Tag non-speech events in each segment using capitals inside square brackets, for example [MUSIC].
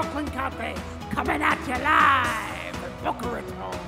Brooklyn Cafe, coming at you live from Boca Raton.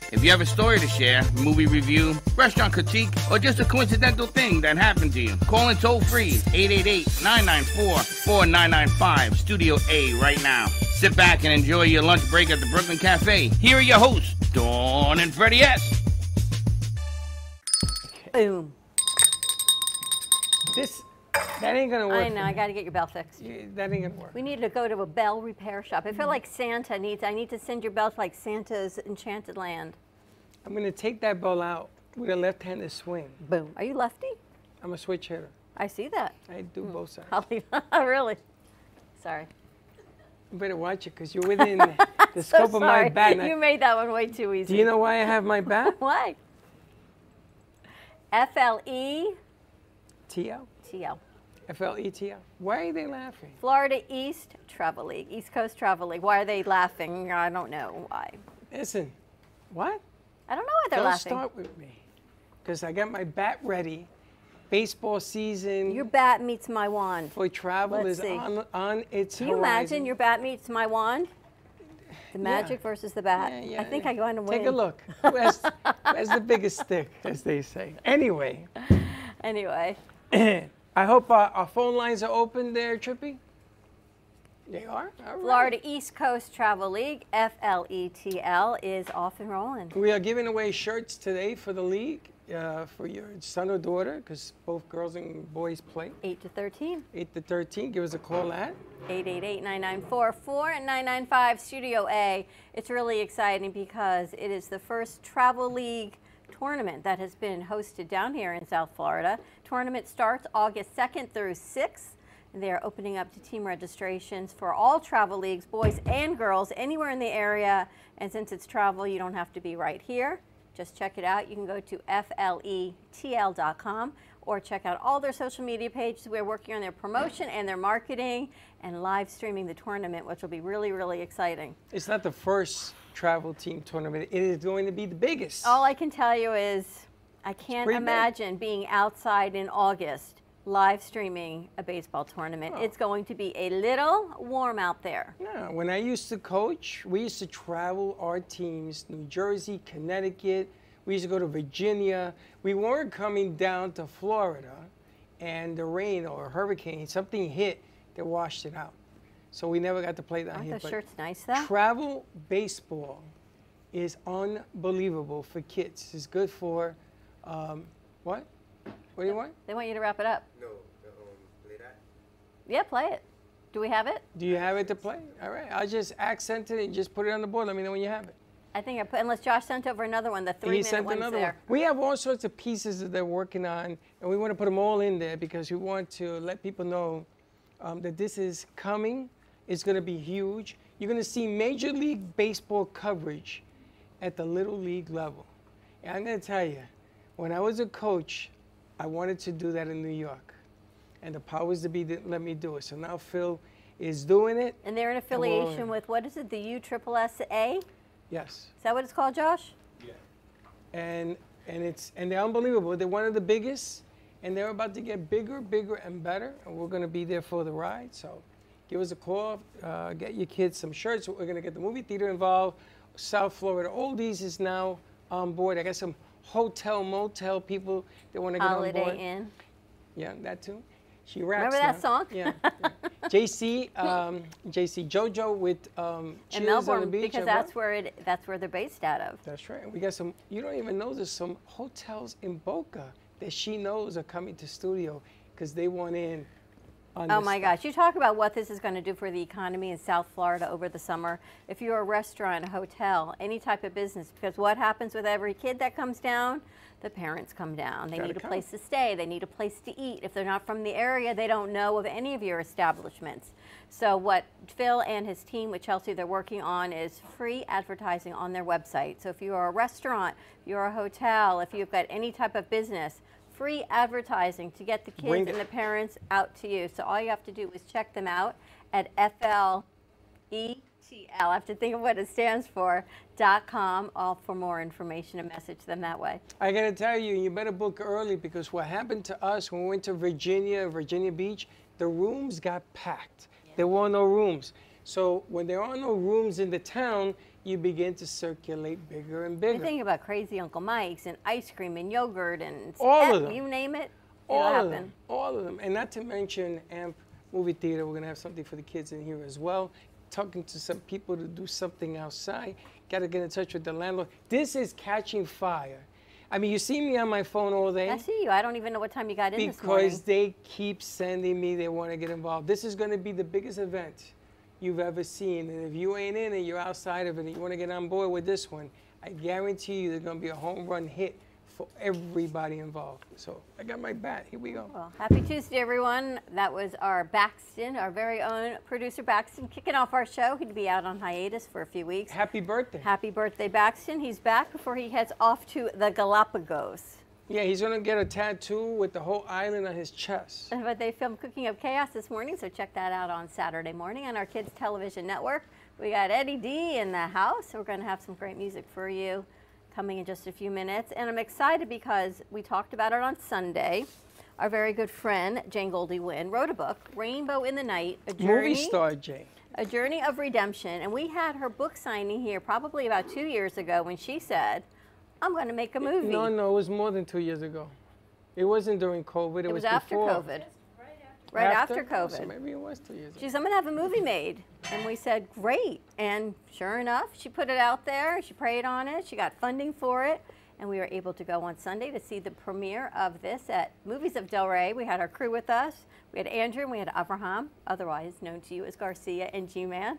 If you have a story to share, movie review, restaurant critique, or just a coincidental thing that happened to you, call in toll free 888-994-4995, Studio A right now. Sit back and enjoy your lunch break at the Brooklyn Cafe. Here are your hosts, Dawn and Freddie S. Boom. This, that ain't gonna work. I know. I got to get your bell fixed. You- That ain't gonna work. We need to go to a bell repair shop. I feel mm-hmm. like Santa needs. I need to send your bells like Santa's Enchanted Land. I'm gonna take that ball out with a left-handed swing. Boom. Are you lefty? I'm a switch hitter. I see that. I do Hmm. both sides. [LAUGHS] [LAUGHS] Really? Sorry. You better watch it because you're within [LAUGHS] the So scope of my sorry. bat. and I- You made that one way too easy. do you know why I have my bat? why? F L E TL. T L. F L E T L. Why are they laughing? Florida East Travel League, East Coast Travel League. Why are they laughing? I don't know why. Listen, what? I don't know why they're Don't laughing. start with me. Because I got my bat ready. Baseball season Your bat meets my wand. for travel Let's is see. on, on its Can you horizon. imagine your bat meets my wand? The magic versus the bat. Yeah, yeah, I think yeah. I'm going to win. Take a look. Who has, who has the biggest stick, as they say? Anyway, Anyway, [CLEARS THROAT] I hope our, our phone lines are open there, Trippy. They are? All right. Florida East Coast Travel League, FLETL, is off and rolling. We are giving away shirts today for the league uh, for your son or daughter, because both girls and boys play. 8 to 13. 8 to 13. Give us a call at. 888-994-4995 Studio A. It's really exciting because it is the first travel league tournament that has been hosted down here in South Florida. Tournament starts August 2nd through 6th. They're opening up to team registrations for all travel leagues, boys and girls, anywhere in the area. And since it's travel, you don't have to be right here. Just check it out. You can go to E fletl.com or check out all their social media pages. We're working on their promotion and their marketing and live streaming the tournament, which will be really, really exciting. It's not the first travel team tournament. It is going to be the biggest. All I can tell you is I can't pretty big. imagine being outside in August live streaming a baseball tournament. Oh. It's going to be a little warm out there. Yeah, when I used to coach, we used to travel our teams, New Jersey, Connecticut. We used to go to Virginia. We weren't coming down to Florida and the rain or a hurricane, something hit that washed it out. So we never got to play down Aren't here. but shirts nice though? Travel baseball is unbelievable for kids. It's good for, um, what? What do you want? They want you to wrap it up. No, the, um, play that. Yeah, play it. Do we have it? Do you have it to play? All right, I'll just accent it and just put it on the board. Let me know when you have it. I think I put, unless Josh sent over another one, the three he minute sent one's another there. one. We have all sorts of pieces that they're working on, and we want to put them all in there because we want to let people know um, that this is coming. It's going to be huge. You're going to see Major League Baseball coverage at the Little League level. And I'm going to tell you, when I was a coach, I wanted to do that in New York. And the powers that be didn't let me do it. So now Phil is doing it. And they're in affiliation with, what is it, the U Triple S A? Is that what it's called, Josh? Yeah. And and it's and they're unbelievable. They're one of the biggest, and they're about to get bigger, bigger, and better. And we're going to be there for the ride. So, give us a call. Uh, get your kids some shirts. We're going to get the movie theater involved. South Florida Oldies is now on board. I got some hotel motel people that want to get on board. Holiday Inn. Yeah, that too. She raps. Remember that now. song? Yeah. [LAUGHS] yeah. JC, um, JC JoJo with um, In Cheers on the Melbourne, beach. because that's where it that's where they're based out of. that's right. We got some. You don't even know there's some hotels in Boca that she knows are coming to studio because they want in. Oh my stuff. gosh, you talk about what this is going to do for the economy in South Florida over the summer. If you're a restaurant, a hotel, any type of business, because what happens with every kid that comes down? The parents come down. They Gotta need a come. place to stay. They need a place to eat. If they're not from the area, they don't know of any of your establishments. So what Phil and his team with Chelsea they're working on is free advertising on their website. So if you are a restaurant, if you're a hotel, if you've got any type of business, free advertising to get the kids Bring and the parents out to you. So all you have to do is check them out at FLETL. I have to think of what it stands for. Dot com. All for more information and message them that way. I gotta tell you, you better book early because what happened to us when we went to Virginia, Virginia Beach, the rooms got packed. There were no rooms. So when there are no rooms in the town, you begin to circulate bigger and bigger. Bigger. thinking about Crazy Uncle Mike's and ice cream and yogurt and All of eh, them. You name it, it'll all happen. of them, all of them, and not to mention AMP movie theater. We're gonna have something for the kids in here as well. Talking to some people to do something outside. Got to get in touch with the landlord. This is catching fire. I mean, you see me on my phone all day I see you. I don't even know what time you got in this because they keep sending me. They want to get involved. This is going to be the biggest event you've ever seen, and if you ain't in it, you're outside of it, and you want to get on board with this one. I guarantee you, there's going to be a home run hit for everybody involved. So I got my bat. Here we go. Well, happy Tuesday, everyone. That was our Baxton, our very own producer Baxton, kicking off our show. He'd be out on hiatus for a few weeks. Happy birthday. Happy birthday, Baxton. He's back before he heads off to the Galapagos. Yeah, he's gonna get a tattoo with the whole island on his chest. [LAUGHS] But they filmed Cooking Up Chaos this morning, so check that out on Saturday morning on our Kids Television Network. We got Eddie D in the house. We're going to have some great music for you coming in just a few minutes. And I'm excited because we talked about it on Sunday. Our very good friend, Jane Goldie Winn, wrote a book, Rainbow in the Night, a journey, Movie star Jane. a journey of redemption. And we had her book signing here probably about two years ago when she said, I'm going to make a movie. No, no, it was more than two years ago. It wasn't during COVID. It, it was, after before. COVID. Right after, so COVID. maybe it was two years ago. She says, I'm going to have a movie made. And we said, great. And sure enough, she put it out there. She prayed on it. She got funding for it. And we were able to go on Sunday to see the premiere of this at Movies of Delray. We had our crew with us. We had Andrew and we had Abraham, otherwise known to you as Garcia and G-Man.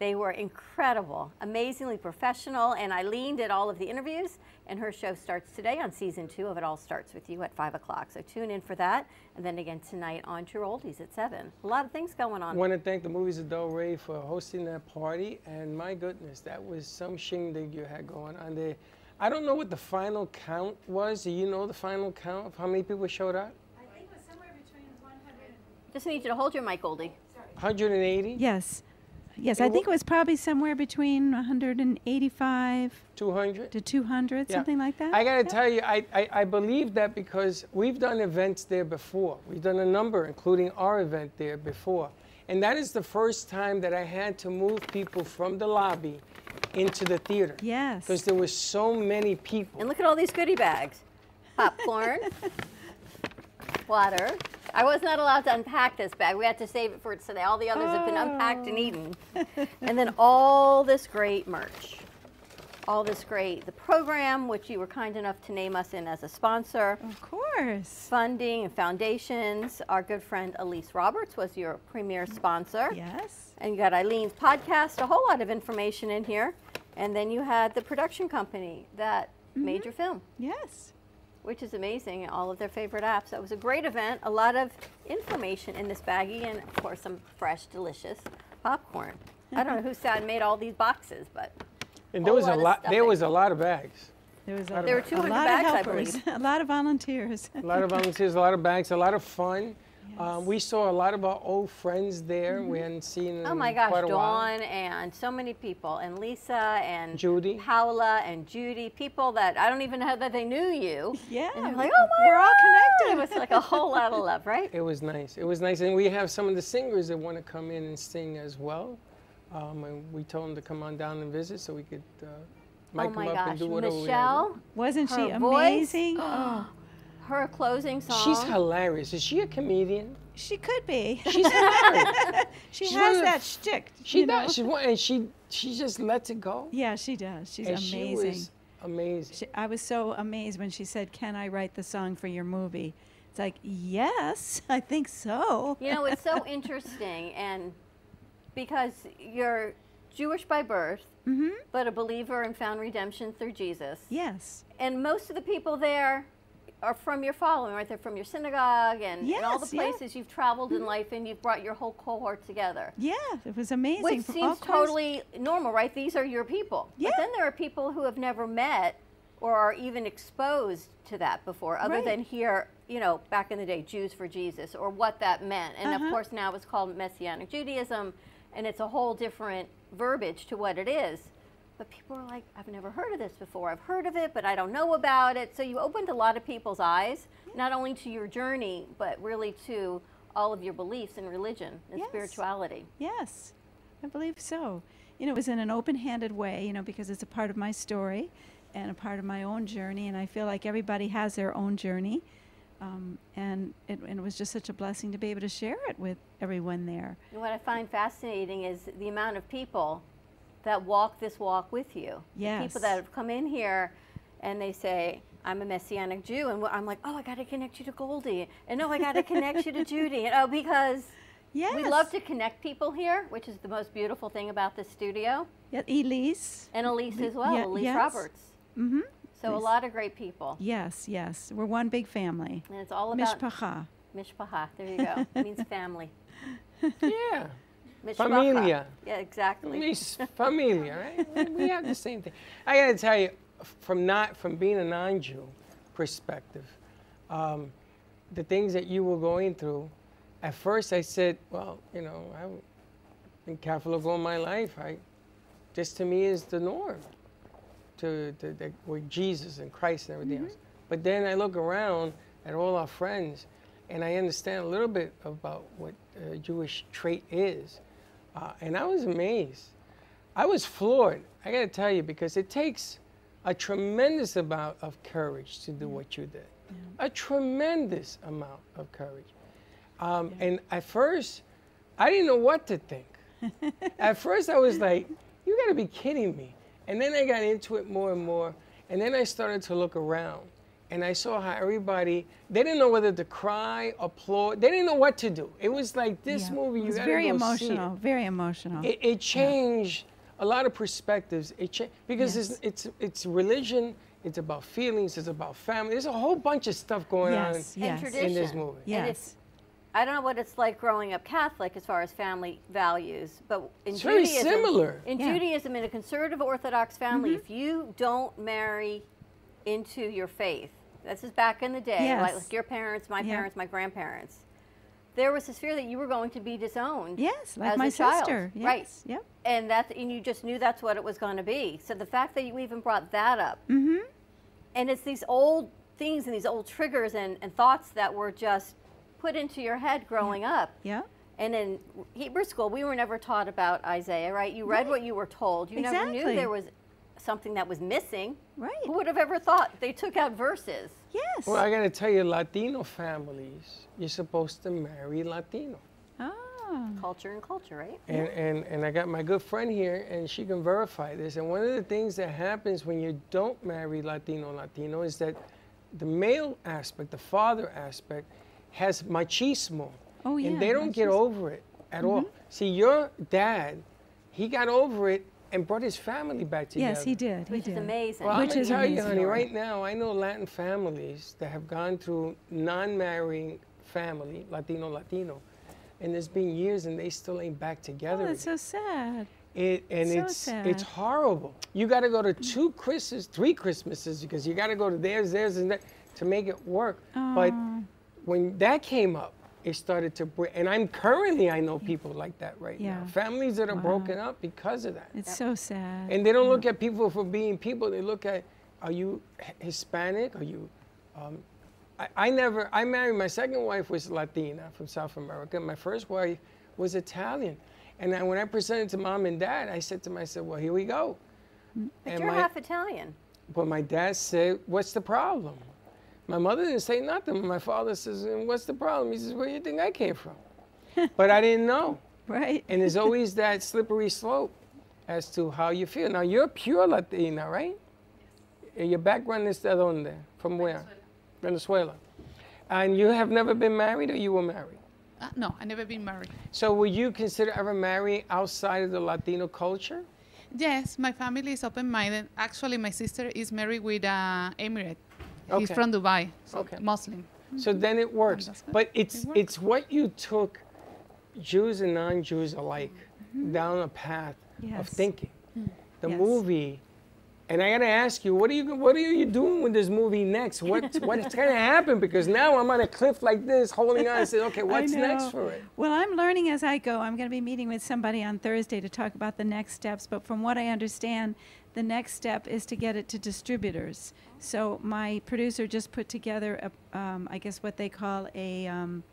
They were incredible, amazingly professional, and Eileen did all of the interviews, and her show starts today on season two of It All Starts With You at 5 o'clock. So tune in for that, and then again tonight on True Oldies at 7. A lot of things going on. I want to thank the Movies of Delray for hosting that party. And my goodness, that was some shindig you had going on there. I don't know what the final count was. Do you know the final count of how many people showed up? I think it was somewhere between 100 Just need you to hold your mic, Goldie. 180? Yes. Yes, It I think it was probably somewhere between 185 200? to 200, Yeah. something like that. I got to tell you, I, I, I believe that because we've done events there before. We've done a number, including our event there before. And that is the first time that I had to move people from the lobby into the theater. Yes. Because there were so many people. And look at all these goodie bags popcorn, [LAUGHS] water. I was not allowed to unpack this bag. We had to save it for today. All the others have been oh. unpacked and eaten. [LAUGHS] and then all this great merch. All this great, the program, which you were kind enough to name us in as a sponsor, Of course. funding and foundations. Our good friend Elise Roberts was your premier sponsor. Yes. And you got Eileen's podcast, a whole lot of information in here. And then you had the production company that made mm-hmm. your film Yes. Which is amazing. All of their favorite apps. That was a great event. A lot of information in this baggie, and of course, some fresh, delicious popcorn. I don't know mm-hmm. who sat and made all these boxes, but And there was a lot of. There was a lot of bags. There was a, There a, were a 200 lot bags, I of helpers, believe. [LAUGHS] a lot of volunteers. A lot of volunteers, a lot of bags, a lot of fun. Um, we saw a lot of our old friends there. We hadn't seen in oh my gosh, quite a while. Dawn and so many people, and Lisa and Judy. Paula and Judy, people that I don't even know that they knew you. Yeah, And they're like, oh my we're all connected. It was like a whole lot of love, right? It was nice. It was nice, and we have some of the singers that want to come in and sing as well. Um, and we told them to come on down and visit, so we could uh, mic oh my them up gosh, and do whatever we had to Michelle, Wasn't she amazing? [GASPS] oh, her closing do. song. She's hilarious. Is she a comedian? she could be. She's hilarious. [LAUGHS] she she's has one of the- that shtick. She does. She's one, and she she just lets it go. Yeah, she does. She's and she amazing. was amazing. She, I was so amazed when she said, "Can I write the song for your movie?" It's like, yes, [LAUGHS] I think so. You know, it's so interesting, and because you're Jewish by birth, hmm but a believer and found redemption through Jesus. Yes. And most of the people there are from your following, right? They're from your synagogue and, and all the Yes, yeah. Mm-hmm. places you've traveled in life, and you've brought your whole cohort together. Yeah, it was amazing. Which seems totally normal, right? These are your people. Yeah. But then there are people who have never met or are even exposed to that before, other Right. than here, you know, back in the day, Jews for Jesus or what that meant. And of Uh-huh. course, now it's called Messianic Judaism, and it's a whole different verbiage to what it is. But people are like, I've never heard of this before. I've heard of it, but I don't know about it. So you opened a lot of people's eyes, not only to your journey, but really to all of your beliefs in religion and Yes. spirituality. Yes, I believe so. You know, it was in an open-handed way, you know, because it's a part of my story and a part of my own journey, and I feel like everybody has their own journey. Um, and, it, and it was just such a blessing to be able to share it with everyone there. What I find fascinating is the amount of people that walk this walk with you. The Yes. People that have come in here and they say, I'm a Messianic Jew. And I'm like, oh, I got to connect you to Goldie. And no, I got to connect you to Judy. And oh, because Yes. we love to connect people here, which is the most beautiful thing about this studio. Yeah, Elise. And Elise Le- as well, yeah, Elise yes. Roberts. Mm-hmm. So a lot of great people. Yes, yes. We're one big family. And it's all about Mishpacha. Mishpacha. There you go. It means family. [LAUGHS] Yeah. Mishpacha. Familia. Yeah, exactly. Miss familia, right? [LAUGHS] We- have the same thing. I gotta tell you, from not from being a non-Jew perspective, um, the things that you were going through, at first I said, well, you know, I've been Catholic all my life. I, this to me is the norm, to, to, to with Jesus and Christ and everything else. But then I look around at all our friends, and I understand a little bit about what uh, Jewish trait is. Uh, and I was amazed. I was floored. I got to tell you because it takes a tremendous amount of courage to do what you did. A tremendous amount of courage. Um, And at first, I didn't know what to think. [LAUGHS] at first, I was like, "You got to be kidding me!" And then I got into it more and more. And then I started to look around, and I saw how everybody they didn't know whether to cry, applaud. They didn't know what to do. It was like this Yeah. movie. It was got very go emotional. See it Very emotional. it, it changed a lot of perspectives. It cha- because Yes. it's, it's it's religion. It's about feelings. It's about family. There's a whole bunch of stuff going yes, on yes. tradition. in this movie. And it's- Yes. I don't know what it's like growing up Catholic as far as family values, but in It's very Judaism, similar. in Yeah. Judaism, in a conservative Orthodox family, mm-hmm. if you don't marry into your faith, this is back in the day, like, Yes. like your parents, my Yeah. parents, my grandparents. There was this fear that you were going to be disowned. Yes, like as my a child. sister. Yes. Right. Yep. And that, and you just knew that's what it was going to be. So the fact that you even brought that up, Mm-hmm. and it's these old things and these old triggers and, and thoughts that were just put into your head growing up. Yeah. And in Hebrew school, we were never taught about Isaiah, right? You read Right. what you were told. You never knew Exactly. there was something that was missing. Right. Who would have ever thought they took out verses? Yes. Well, I got to tell you, Latino families, you're supposed to marry Latino. oh. Culture and culture, right? And, and, and I got my good friend here, and she can verify this. And one of the things that happens when you don't marry Latino Latino is that the male aspect, the father aspect, has machismo. Oh, yeah. And they don't get over it at all. Mm-hmm. See, your dad, he got over it and brought his family back together. Yes, he did. He Which did. is amazing. Well, Which I'm is gonna tell you, honey, right now, I know Latin families that have gone through non-marrying family, Latino, Latino, and there's been years and they still ain't back together. Oh, that's so sad. It, and So it's sad. it's horrible. You got to go to two Christmas, three Christmases because you got to go to theirs, theirs, and that to make it work. But when that came up, it started to break. And I'm currently I know people like that right now. Yeah. Families that are Wow. broken up because of that. It's so sad. And they don't look at people for being people. They look at, are you Hispanic? Are you? Um, I, I never. I married. My second wife was Latina from South America. My first wife was Italian. And then when I presented to mom and dad, I said to myself, "Well, here we go." But And you're my- half Italian. But my dad said, "What's the problem?" My mother didn't say nothing. My father says, "And "What's the problem?" He says, "Where do you think I came from?" [LAUGHS] but I didn't know. right. And there's [LAUGHS] always that slippery slope as to how you feel. Now, you're pure Latina, right? Eh, Your background is de donde? From where? Venezuela. And you have never been married or you were married? Uh, no, I never been married. So would you consider ever marrying outside of the Latino culture? Yes, my family is open-minded. Actually, my sister is married with an Emirate. He's from Dubai, so Okay. Muslim. So then it works. But it's It works. it's what you took Jews and non-Jews alike mm-hmm. down a path of Yes. thinking. Mm. The Yes. movie, and I gotta ask you, what are you what are you doing with this movie next? What [LAUGHS] what's gonna happen? Because now I'm on a cliff like this, holding on, and saying, okay, [LAUGHS] what's next for it? Well, I'm learning as I go. I'm going to be meeting with somebody on Thursday to talk about the next steps. But from what I understand, the next step is to get it to distributors. So my producer just put together a, um, I guess what they call a, um,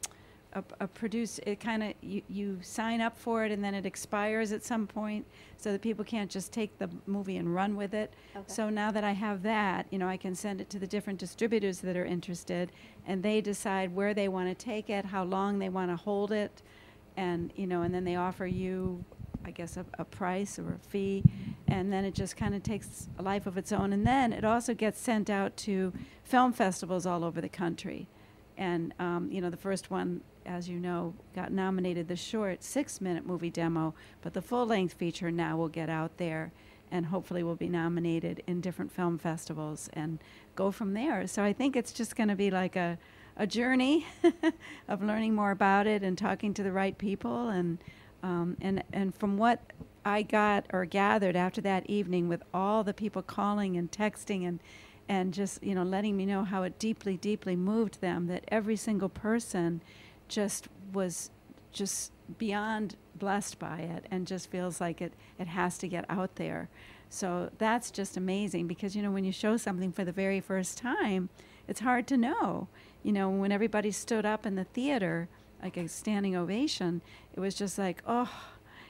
a, a produce. It kind of you, you sign up for it and then it expires at some point, so that people can't just take the movie and run with it. Okay. So now that I have that, you know, I can send it to the different distributors that are interested, and they decide where they want to take it, how long they want to hold it, and you know, and then they offer you, I guess, a, a price or a fee, and then it just kind of takes a life of its own. And then it also gets sent out to film festivals all over the country, and um, you know, the first one. As you know, got nominated the short six-minute movie demo, but the full-length feature now will get out there, and hopefully will be nominated in different film festivals and go from there. So I think it's just going to be like a, a journey [LAUGHS] of learning more about it and talking to the right people and um, and and from what I got or gathered after that evening with all the people calling and texting and and just you know letting me know how it deeply deeply moved them that every single person just was just beyond blessed by it and just feels like it it has to get out there. So that's just amazing because you know when you show something for the very first time it's hard to know. You know when everybody stood up in the theater like a standing ovation it was just like oh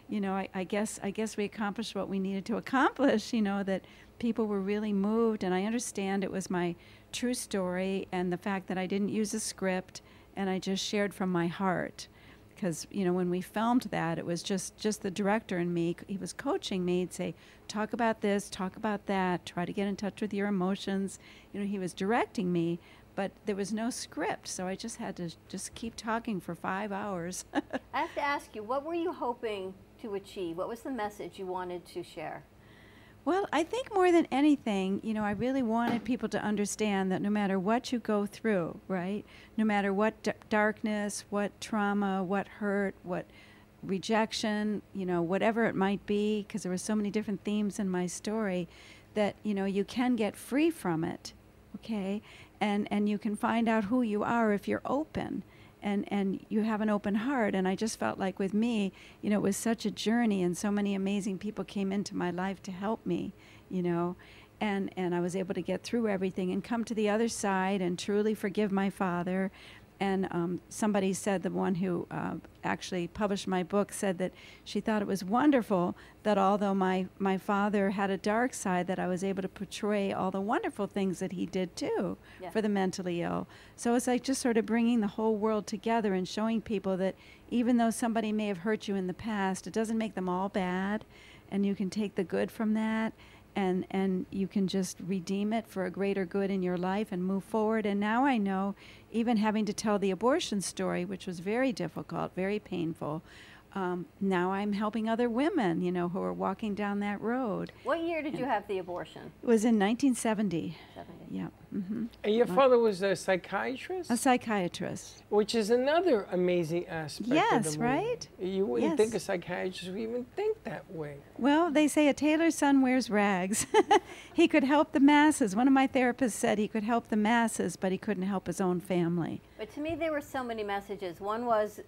you know I, I guess i guess we accomplished what we needed to accomplish you know that people were really moved and i understand it was my true story and the fact that i didn't use a script and i just shared from my heart. Because you know when we filmed that it was just just the director and me he was coaching me he'd say talk about this talk about that try to get in touch with your emotions you know he was directing me but there was no script so i just had to just keep talking for five hours [LAUGHS] I have to ask you, what were you hoping to achieve? What was the message you wanted to share? Well, I think more than anything, you know, I really wanted people to understand that no matter what you go through, right? No matter what d- darkness, what trauma, what hurt, what rejection, you know, whatever it might be, because there were so many different themes in my story, that, you know, you can get free from it, okay? And, and you can find out who you are if you're open. And and you have an open heart. And i just felt like with me you know it was such a journey and so many amazing people came into my life to help me you know. And and i was able to get through everything and come to the other side and truly forgive my father and um, somebody said the one who uh, actually published my book said that she thought it was wonderful that although my, my father had a dark side that i was able to portray all the wonderful things that he did too Yeah. for the mentally ill. So it's like just sort of bringing the whole world together and showing people that even though somebody may have hurt you in the past it doesn't make them all bad. And you can take the good from that and and you can just redeem it for a greater good in your life and move forward. And now i know even having to tell the abortion story which was very difficult very painful um, now i'm helping other women you know who are walking down that road What year did you have the abortion? it was in 1970 70. yeah hmm And your father was a psychiatrist, a psychiatrist which is another amazing aspect of Yes, the movie. right? You wouldn't think a psychiatrist would even think that way. Well, they say a tailor's son wears rags. [LAUGHS] he could help the masses. One of my therapists said he could help the masses, but he couldn't help his own family. But to me, there were so many messages. One was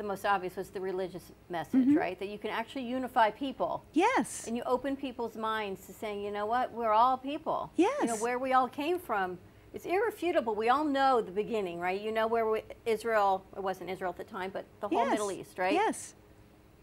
the most obvious was the religious message, Mm-hmm. right? That you can actually unify people. Yes. And you open people's minds to saying, you know what, we're all people. Yes. You know, where we all came from, it's irrefutable. We all know the beginning, right? You know where we, Israel, it wasn't Israel at the time, but the whole yes. Middle East, right? Yes.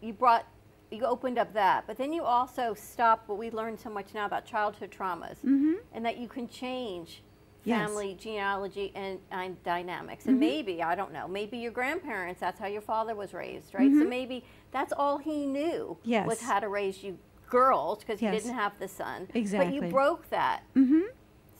You brought, you opened up that. But then you also stopped what we learned so much now about childhood traumas Mm-hmm. and that you can change Yes. Mm-hmm. family genealogy and, and dynamics and maybe i don't know maybe your grandparents that's how your father was raised right so maybe that's all he knew was Mm-hmm. How to raise you girls because Yes. he didn't have the son Exactly. but you broke that Mm-hmm.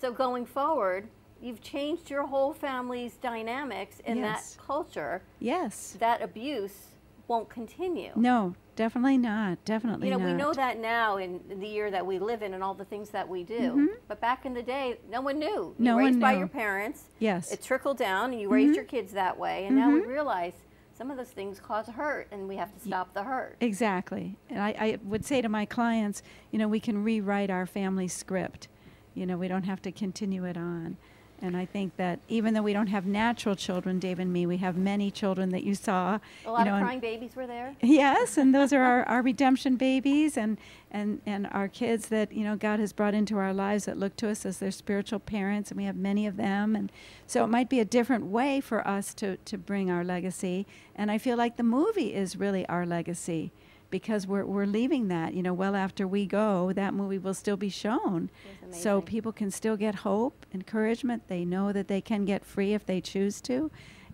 so going forward you've changed your whole family's dynamics in Yes. that culture Yes. that abuse won't continue No, definitely not. Definitely not. you know, not. we know that now in the year that we live in and all the things that we do. Mm-hmm. But back in the day, no one knew. You No raised one by your parents. Yes. It trickled down and you raised your mm-hmm. kids that way. And now we mm-hmm. realize some of those things cause hurt and we have to stop the hurt. Exactly. And I, I would say to my clients, you know, we can rewrite our family script. You know, we don't have to continue it on. And I think that even though we don't have natural children, Dave and me, we have many children that you saw. A lot you know, of crying babies were there. [LAUGHS] Yes, and those are our, our redemption babies and, and, and our kids that, you know, God has brought into our lives that look to us as their spiritual parents, and we have many of them. And so it might be a different way for us to, to bring our legacy. And I feel like the movie is really our legacy because we're, we're leaving that, you know, well after we go, that movie will still be shown. So people can still get hope, encouragement. They know that they can get free if they choose to.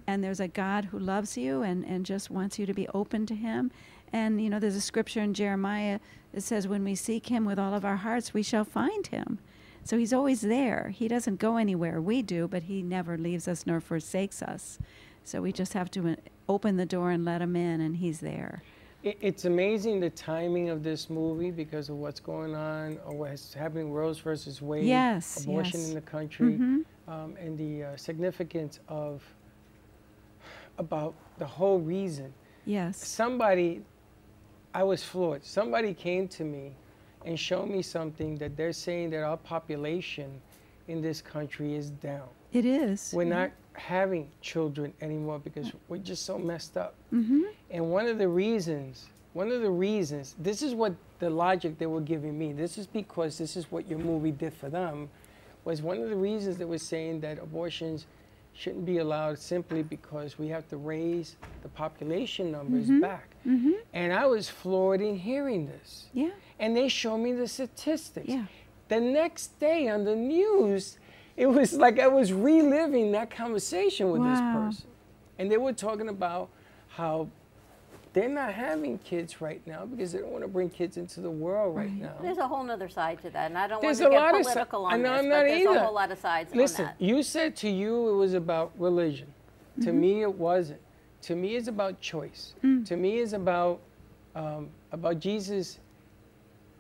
And there's a God who loves you and, and just wants you to be open to Him. And, you know, there's a scripture in Jeremiah that says, when we seek Him with all of our hearts, we shall find Him. So He's always there. He doesn't go anywhere. We do, but He never leaves us nor forsakes us. So we just have to uh, open the door and let Him in, and He's there. It, it's amazing the timing of this movie because of what's going on or what's happening Rose versus Wade, Yes, abortion yes. in the country, Mhm. um, and the uh, significance of about the whole reason. Yes. Somebody, I was floored. Somebody came to me and showed me something that they're saying that our population in this country is down. It is. We're not having children anymore because we're just so messed up. Mm-hmm. And one of the reasons, one of the reasons, this is what the logic they were giving me. This is because this is what your movie did for them. Was one of the reasons they were saying that abortions shouldn't be allowed simply because we have to raise the population numbers back. Mm-hmm. And I was floored in hearing this. Yeah. And they showed me the statistics. Yeah. The next day on the news, it was like I was reliving that conversation with this person. And they were talking about how they're not having kids right now because they don't want to bring kids into the world right, Right. now. There's a whole other side to that, and I don't There's want to a get lot of si- political on know, this, I'm but there's either. a whole lot of sides Listen, on that. you said to you it was about religion. To Mm-hmm. me, it wasn't. To me, it's about choice. Mm. To me, it's about um, about Jesus,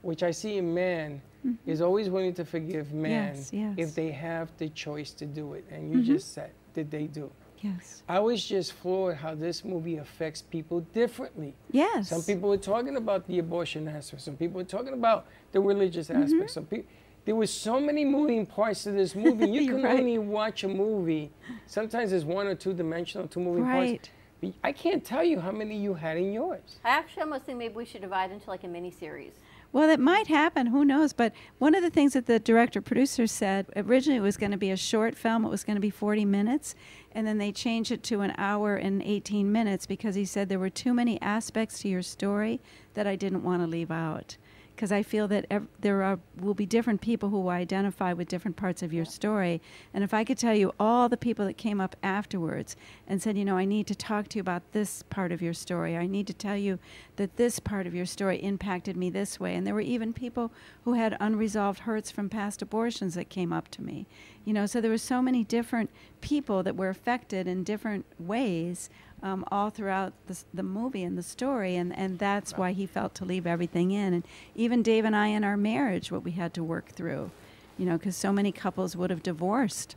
which I see in man, is always willing to forgive man Mm-hmm. Yes, yes. if they have the choice to do it. And you Mhm. just said, did they do? Yes. I was just floored how this movie affects people differently. Yes. Some people were talking about the abortion aspect. Some people were talking about the religious Mm-hmm. aspect. Some people. There was so many moving parts to this [LAUGHS] movie. You can right. only watch a movie. Sometimes it's one or two dimensional, two moving Right. parts. But I can't tell you how many you had in yours. I actually almost think maybe we should divide into like a mini series. Well, it might happen. Who knows? But one of the things that the director producer said originally it was going to be a short film. It was going to be 40 minutes, and then they changed it to an hour and 18 minutes because he said there were too many aspects to your story that I didn't want to leave out. Because I feel that ev- there are will be different people who will identify with different parts of your story, and if I could tell you all the people that came up afterwards and said, you know, I need to talk to you about this part of your story. I need to tell you that this part of your story impacted me this way. And there were even people who had unresolved hurts from past abortions that came up to me. You know, so there were so many different people that were affected in different ways um, all throughout the, the movie and the story. And, and that's why he felt to leave everything in. And even Dave and I in our marriage, what we had to work through, you know, because so many couples would have divorced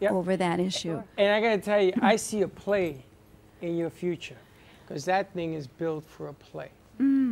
Yep. over that issue. And I got to tell you, I see a play in your future because that thing is built for a play.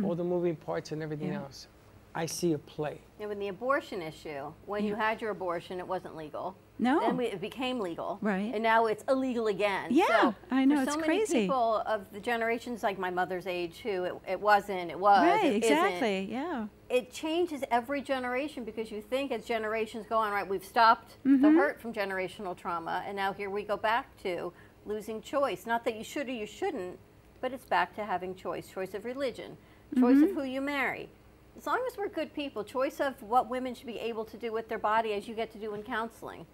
All the moving parts and everything Mm. Yeah. else. I see a play. And with the abortion issue, when you had your abortion, it wasn't legal. No. Then we, it became legal. Right. And now it's illegal again. Yeah, so I know, For it's so crazy. many people of the generations like my mother's age who it, it wasn't, it was, Right, it isn't, exactly. Yeah. it changes every generation because you think as generations go on, right, we've stopped the Mm-hmm. hurt from generational trauma, and now here we go back to losing choice. Not that you should or you shouldn't, but it's back to having choice choice of religion, choice Mm-hmm. of who you marry. As long as we're good people, choice of what women should be able to do with their body as you get to do in counseling,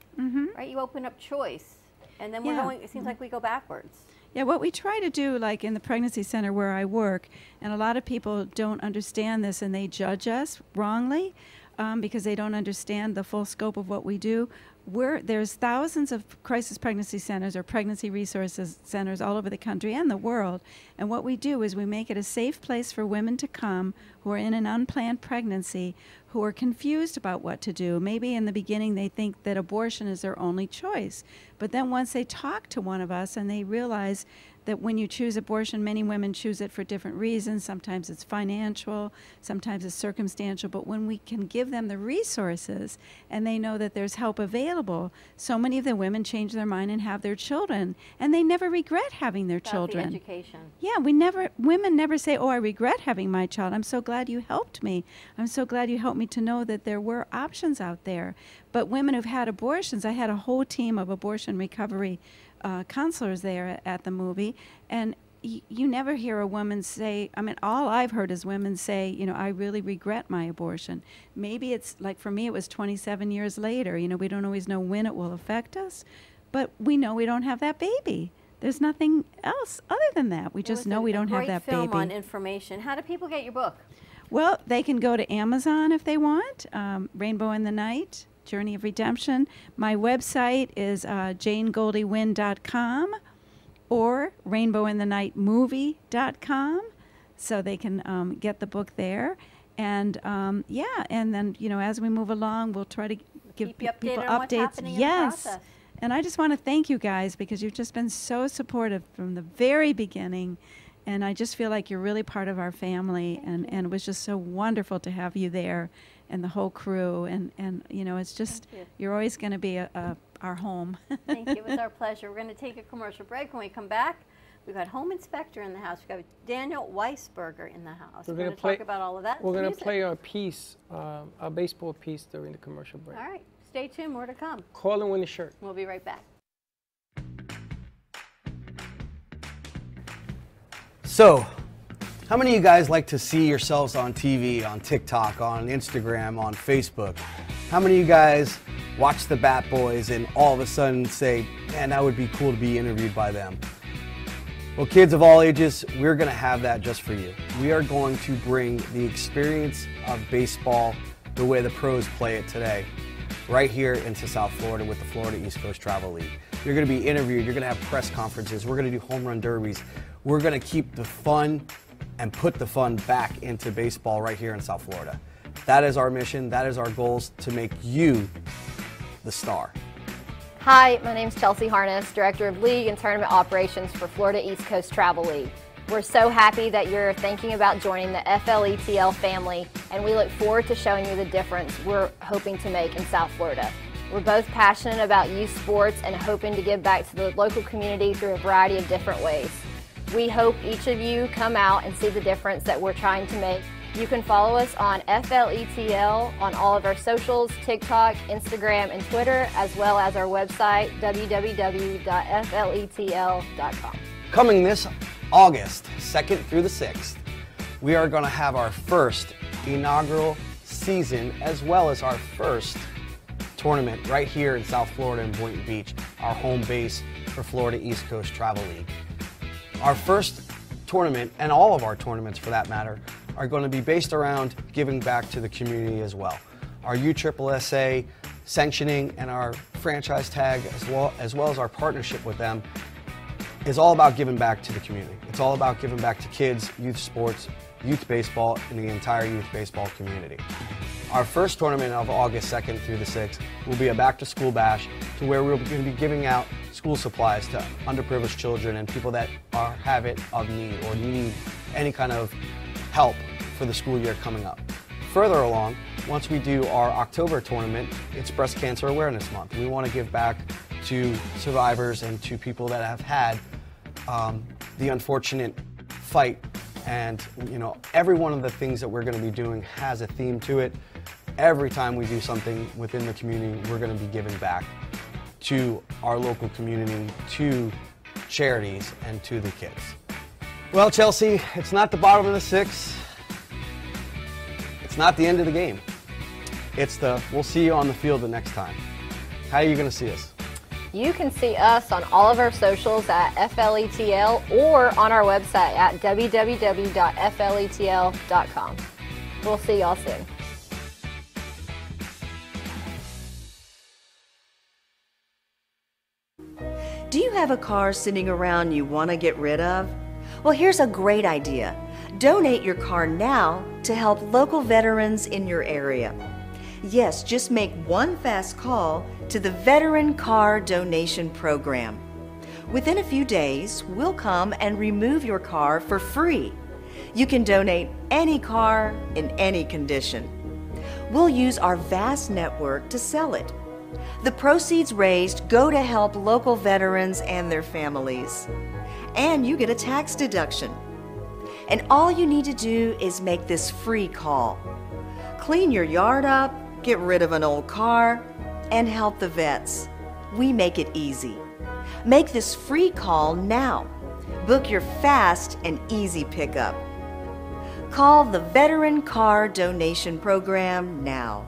right? You open up choice, and then we're. Yeah. going, it seems like we go backwards. Yeah, what we try to do, like in the pregnancy center where I work, and a lot of people don't understand this and they judge us wrongly um, because they don't understand the full scope of what we do. We're, there's thousands of crisis pregnancy centers or pregnancy resources centers all over the country and the world. And what we do is we make it a safe place for women to come who are in an unplanned pregnancy who are confused about what to do. Maybe in the beginning they think that abortion is their only choice. But then once they talk to one of us and they realize that when you choose abortion, many women choose it for different reasons. Sometimes it's financial, sometimes it's circumstantial. But when we can give them the resources and they know that there's help available, so many of the women change their mind and have their children. And they never regret having their About children. the education. Yeah, we never, women never say, Oh, I regret having my child. I'm so glad you helped me. I'm so glad you helped me to know that there were options out there. But women who've had abortions, I had a whole team of abortion recovery uh, counselors there at, the movie, and you never hear a woman say, I mean, all I've heard is women say, you know, I really regret my abortion. Maybe it's like for me, it was 27 years later. You know, we don't always know when it will affect us, but we know we don't have that baby. There's nothing else other than that. We just know we don't have great that film baby. on information. How do people get your book? Well, they can go to Amazon if they want. Um, Rainbow in the Night, Journey of Redemption. My website is uh, janegoldiewinn.com or rainbowinthenightmovie.com. so they can um, get the book there. And um, yeah, and then you know, as we move along, we'll try to give Keep you pe- people updated on what's updates. yes. And I just want to thank you guys because you've just been so supportive from the very beginning. And I just feel like you're really part of our family. And, and it was just so wonderful to have you there and the whole crew. And, and you know, it's just, you. you're always going to be a, a, our home. Thank you. It was [LAUGHS] our pleasure. We're going to take a commercial break. When we come back, we've got Home Inspector in the house. We've got Daniel Weisberger in the house. We're We're, gonna play- talk about all of that. We're going to play our piece, um, our baseball piece during the commercial break. All right. Stay tuned. More to come. Call and win a shirt. We'll be right back. So, how many of you guys like to see yourselves on TV, on TikTok, on Instagram, on Facebook? How many of you guys watch the Bat Boys and all of a sudden say, man, that would be cool to be interviewed by them? Well, kids of all ages, we're going to have that just for you. We are going to bring the experience of baseball the way the pros play it today, right here into South Florida with the Florida East Coast Travel League. You're going to be interviewed, you're going to have press conferences, we're going to do home run derbies. We're going to keep the fun and put the fun back into baseball right here in South Florida. That is our mission, that is our goals to make you the star. Hi, my name is Chelsea Harness, Director of League and Tournament Operations for Florida East Coast Travel League. We're so happy that you're thinking about joining the FLETL family, and we look forward to showing you the difference we're hoping to make in South Florida. We're both passionate about youth sports and hoping to give back to the local community through a variety of different ways. We hope each of you come out and see the difference that we're trying to make. You can follow us on FLETL on all of our socials, TikTok, Instagram, and Twitter, as well as our website, www.fletl.com. Coming this August 2nd through the 6th, we are going to have our first inaugural season as well as our first tournament right here in South Florida in Boynton Beach, our home base for Florida East Coast Travel League. Our first tournament, and all of our tournaments for that matter, are going to be based around giving back to the community as well. Our USSSA sanctioning and our franchise tag, as well, as well as our partnership with them, is all about giving back to the community. It's all about giving back to kids, youth sports, youth baseball, and the entire youth baseball community. Our first tournament of August 2nd through the 6th will be a back to school bash to where we're going to be giving out school supplies to underprivileged children and people that are have it of need or need any kind of help for the school year coming up. Further along, once we do our October tournament, it's Breast Cancer Awareness Month. We want to give back to survivors and to people that have had um, the unfortunate fight. And you know, every one of the things that we're going to be doing has a theme to it. Every time we do something within the community, we're going to be giving back to our local community, to charities, and to the kids. Well, Chelsea, it's not the bottom of the sixth. It's not the end of the game. It's the we'll see you on the field the next time. How are you going to see us? You can see us on all of our socials at FLETL or on our website at www.fletl.com. We'll see y'all soon. Do you have a car sitting around you want to get rid of? Well, here's a great idea. Donate your car now to help local veterans in your area. Yes, just make one fast call to the Veteran Car Donation Program. Within a few days, we'll come and remove your car for free. You can donate any car in any condition. We'll use our vast network to sell it. The proceeds raised go to help local veterans and their families. And you get a tax deduction. And all you need to do is make this free call. Clean your yard up, get rid of an old car, and help the vets. We make it easy. Make this free call now. Book your fast and easy pickup. Call the Veteran Car Donation Program now.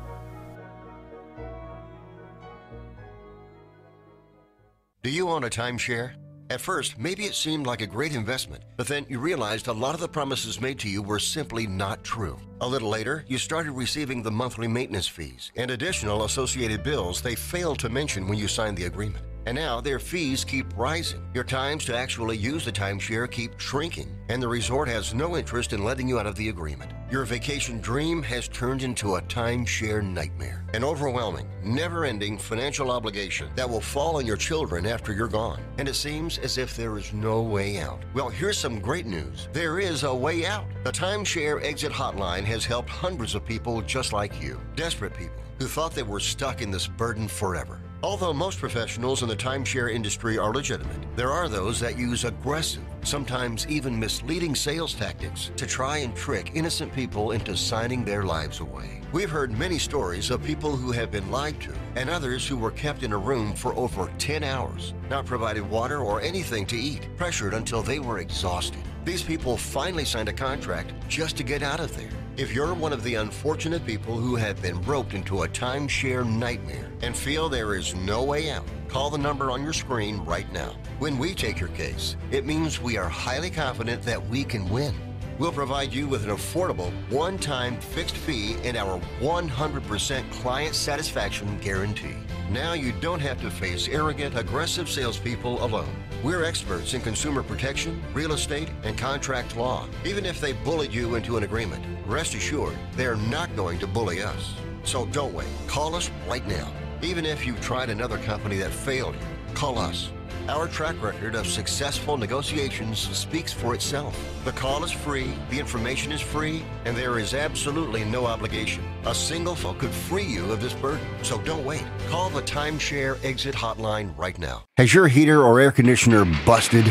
Do you own a timeshare? At first, maybe it seemed like a great investment, but then you realized a lot of the promises made to you were simply not true. A little later, you started receiving the monthly maintenance fees and additional associated bills they failed to mention when you signed the agreement. And now their fees keep rising. Your times to actually use the timeshare keep shrinking, and the resort has no interest in letting you out of the agreement. Your vacation dream has turned into a timeshare nightmare. An overwhelming, never ending financial obligation that will fall on your children after you're gone. And it seems as if there is no way out. Well, here's some great news there is a way out. The Timeshare Exit Hotline has helped hundreds of people just like you, desperate people who thought they were stuck in this burden forever. Although most professionals in the timeshare industry are legitimate, there are those that use aggressive, sometimes even misleading sales tactics to try and trick innocent people into signing their lives away. We've heard many stories of people who have been lied to and others who were kept in a room for over 10 hours, not provided water or anything to eat, pressured until they were exhausted. These people finally signed a contract just to get out of there. If you're one of the unfortunate people who have been roped into a timeshare nightmare and feel there is no way out, call the number on your screen right now. When we take your case, it means we are highly confident that we can win. We'll provide you with an affordable, one time fixed fee and our 100% client satisfaction guarantee. Now you don't have to face arrogant, aggressive salespeople alone. We're experts in consumer protection, real estate, and contract law. Even if they bullied you into an agreement, rest assured they're not going to bully us. So don't wait. Call us right now. Even if you've tried another company that failed you, call us. Our track record of successful negotiations speaks for itself. The call is free, the information is free, and there is absolutely no obligation. A single phone could free you of this burden. So don't wait. Call the Timeshare Exit Hotline right now. Has your heater or air conditioner busted?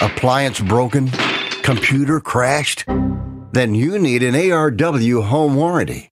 Appliance broken? Computer crashed? Then you need an ARW home warranty.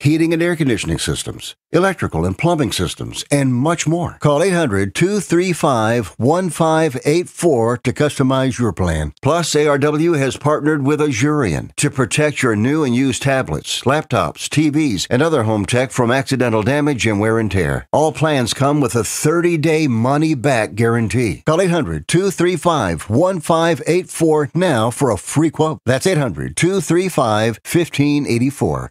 heating and air conditioning systems, electrical and plumbing systems, and much more. Call 800 235 1584 to customize your plan. Plus, ARW has partnered with Asurion to protect your new and used tablets, laptops, TVs, and other home tech from accidental damage and wear and tear. All plans come with a 30 day money back guarantee. Call 800 235 1584 now for a free quote. That's 800 235 1584.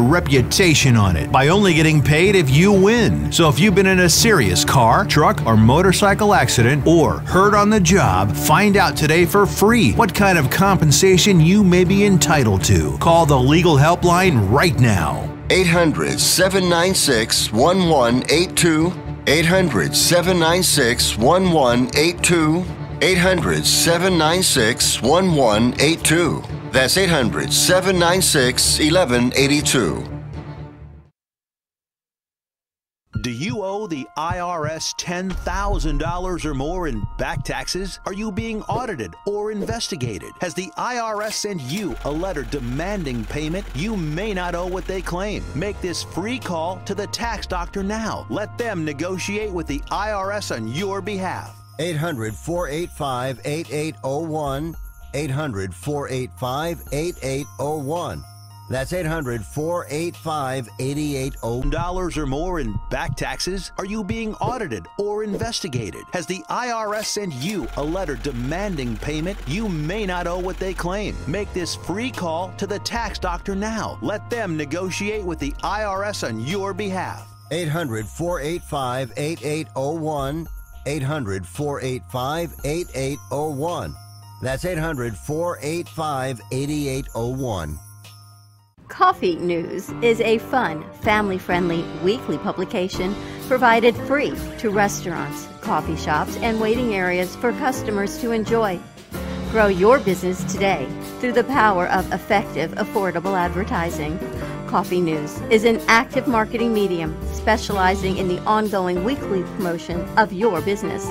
reputation on it by only getting paid if you win. So if you've been in a serious car, truck, or motorcycle accident or hurt on the job, find out today for free what kind of compensation you may be entitled to. Call the legal helpline right now. 800 796 1182. 800 796 1182. 800 796 1182. That's 800 796 1182. Do you owe the IRS $10,000 or more in back taxes? Are you being audited or investigated? Has the IRS sent you a letter demanding payment? You may not owe what they claim. Make this free call to the tax doctor now. Let them negotiate with the IRS on your behalf. 800 485 8801. 800 485 8801. That's 800 485 8801. Dollars or more in back taxes? Are you being audited or investigated? Has the IRS sent you a letter demanding payment? You may not owe what they claim. Make this free call to the tax doctor now. Let them negotiate with the IRS on your behalf. 800 485 8801. 800 485 8801. That's 800 485 8801. Coffee News is a fun, family friendly weekly publication provided free to restaurants, coffee shops, and waiting areas for customers to enjoy. Grow your business today through the power of effective, affordable advertising. Coffee News is an active marketing medium specializing in the ongoing weekly promotion of your business.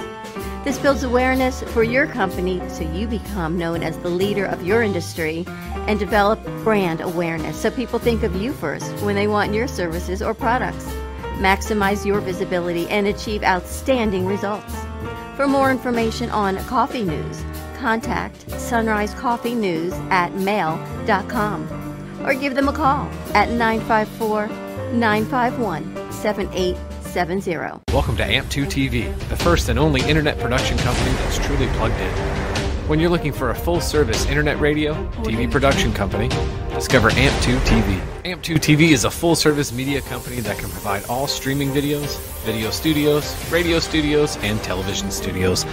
This builds awareness for your company so you become known as the leader of your industry and develop brand awareness so people think of you first when they want your services or products. Maximize your visibility and achieve outstanding results. For more information on Coffee News, contact Sunrise Coffee News at mail.com or give them a call at 954 951 7870. Welcome to AMP2 TV, the first and only internet production company that's truly plugged in. When you're looking for a full service internet radio, TV production company, discover AMP2 TV. AMP2 TV is a full service media company that can provide all streaming videos, video studios, radio studios, and television studios.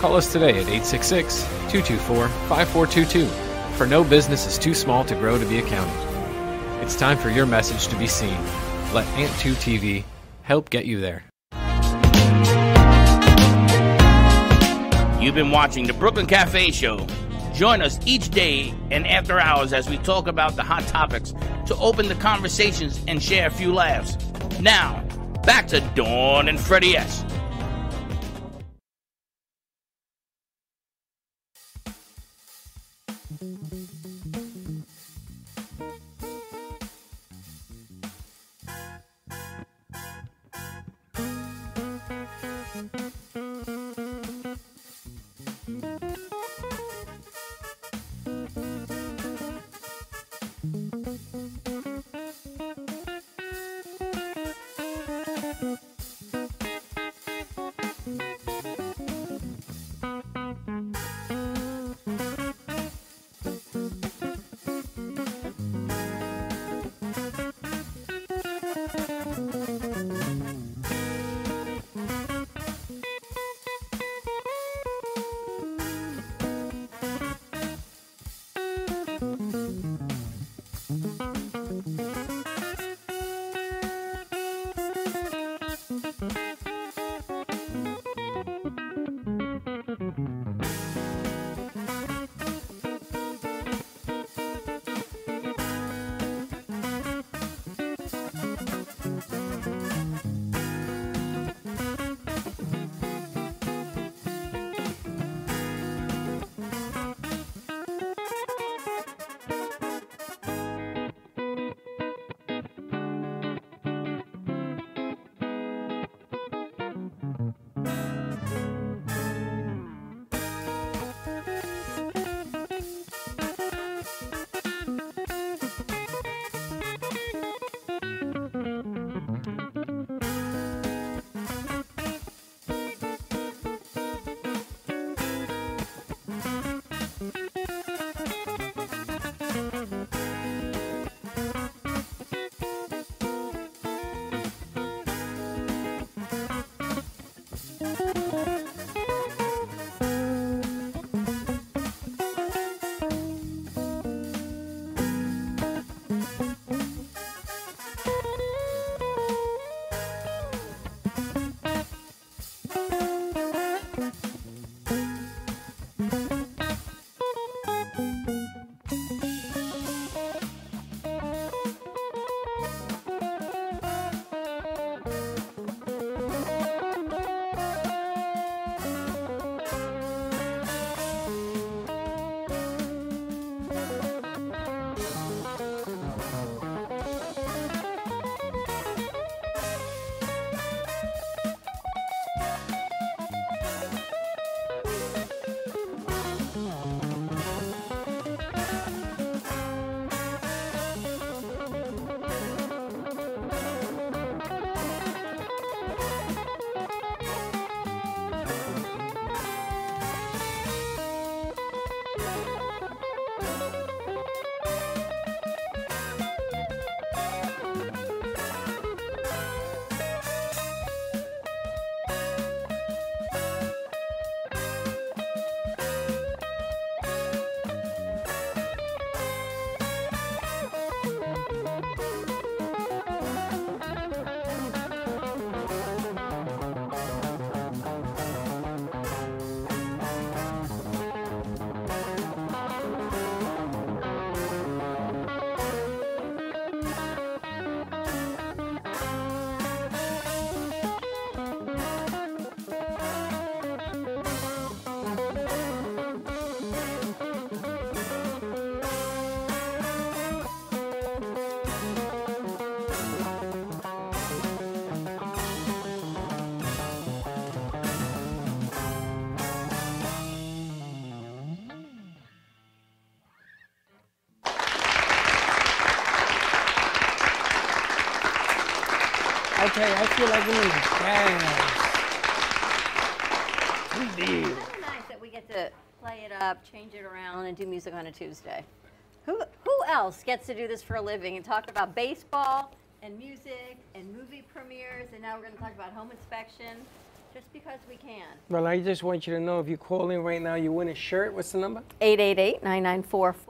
Call us today at 866 224 5422, for no business is too small to grow to be accounted. It's time for your message to be seen. Let AMP2 TV help get you there. You've been watching the Brooklyn Cafe Show. Join us each day and after hours as we talk about the hot topics to open the conversations and share a few laughs. Now, back to Dawn and Freddie S. I tell you, I feel like I'm in jazz. Indeed. It's kind of nice that we get to play it up, change it around, and do music on a Tuesday. Who, who else gets to do this for a living and talk about baseball and music and movie premieres? And now we're going to talk about home inspection just because we can. Well, I just want you to know if you call in right now, you win a shirt. What's the number? 888 994 4995 Studio A.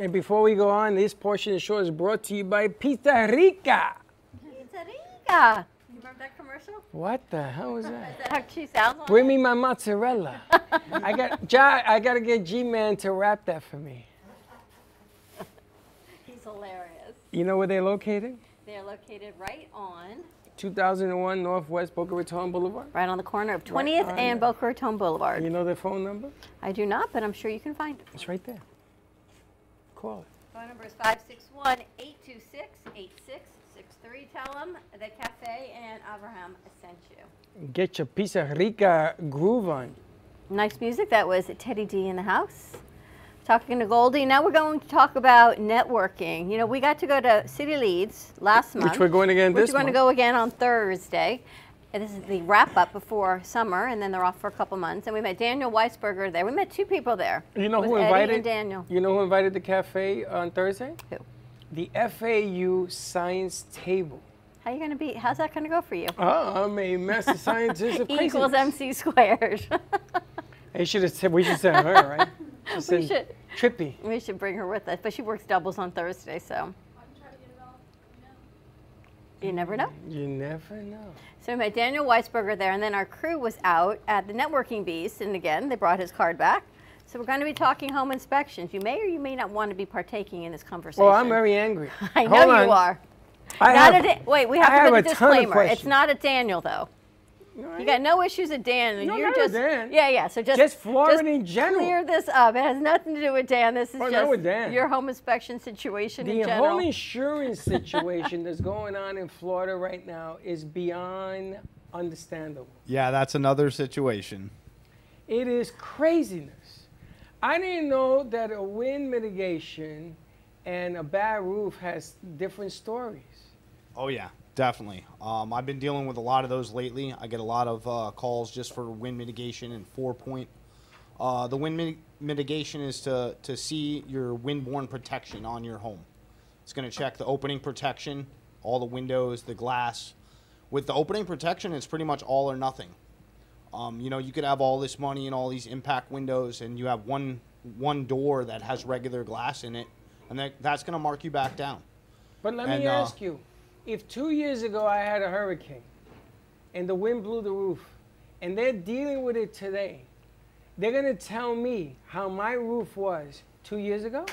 And before we go on, this portion of the show is brought to you by Pizza Rica. Pizza Rica. You remember that commercial? What the hell was [LAUGHS] Is that? how she sounds? Bring me my mozzarella. I got Ja, I gotta get G-Man to wrap that for me. [LAUGHS] He's hilarious. You know where they're located? They're located right on 2001 Northwest Boca Raton Boulevard. right on the corner of 20th on and. Boca Raton Boulevard. You know their phone number? I do not, but I'm sure you can find it. It's right there. Call it. Phone number is 561 826 8663. Tell them the Cafe and Abraham sent you. Get your Pizza Rica groove on. Nice music. That was Teddy D in the house. Talking to Goldie. Now we're going to talk about networking. You know, we got to go to City Leads last month. Which we're going again Which this we're going to go again on Thursday. And this is the wrap up before summer, and then they're off for a couple months. And we met Daniel Weisberger there. We met two people there. You know who Eddie invited and Daniel. You know who invited the cafe on Thursday? Who? The FAU science table. How you going to be? How's that going to go for you? Oh, I'm a master scientist of [LAUGHS] craziness. equals MC squared. [LAUGHS] They should have said we should send her, right? [LAUGHS] we should. Trippy. We should bring her with us, but she works doubles on Thursday, so. You never know. You never know. So we met Daniel Weisberger there, and then our crew was out at the Networking Beast, and again, they brought his card back. So we're going to be talking home inspections. You may or you may not want to be partaking in this conversation. Well, I'm very angry. [LAUGHS] I know Hold you on. are. I not have- a wait, we have I to have put a a ton of disclaimer. It's not a Daniel though. You got no issues with Dan. No, You're not with just Dan. yeah, yeah. So just Just Florida just in general. Clear this up. It has nothing to do with Dan. This is Oh, just with Dan. your home inspection situation The in general. whole insurance [LAUGHS] situation that's going on in Florida right now is beyond understandable. Yeah, that's another situation. It is craziness. I didn't know that a wind mitigation and a bad roof has different stories. Oh yeah, definitely. Um, I've been dealing with a lot of those lately. I get a lot of uh, calls just for wind mitigation and four point. Uh, the wind mi- mitigation is to to see your windborne protection on your home. It's going to check the opening protection, all the windows, the glass. With the opening protection, it's pretty much all or nothing. Um, you know, you could have all this money and all these impact windows, and you have one one door that has regular glass in it, and that, that's going to mark you back down. But let And, me uh, ask you, if two years ago I had a hurricane and the wind blew the roof and they're dealing with it today, they're going to tell me how my roof was two years ago?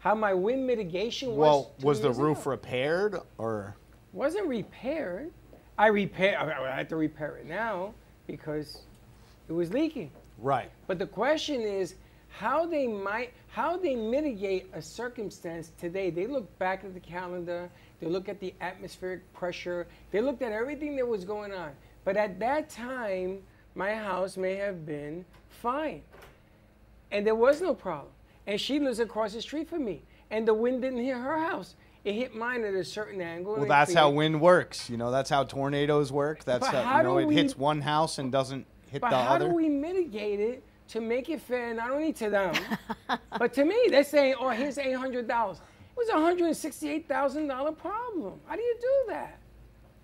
How my wind mitigation was? Well, was the roof ago? repaired or? wasn't repaired. I repair. I I had to repair it now because it was leaking. Right. But the question is how they might how they mitigate a circumstance today. They look back at the calendar, they look at the atmospheric pressure, they looked at everything that was going on. But at that time, my house may have been fine. And there was no problem. And she lives across the street from me. And the wind didn't hit her house. It hit mine at a certain angle. Well, that's how wind works. You know, that's how tornadoes work. That's But how, you know it we- hits one house and doesn't hit the other. But how do we mitigate it to make it fair not only to them, [LAUGHS] but to me? They're saying, "Oh, here's eight hundred dollars." It was a hundred and sixty-eight thousand dollar problem. How do you do that?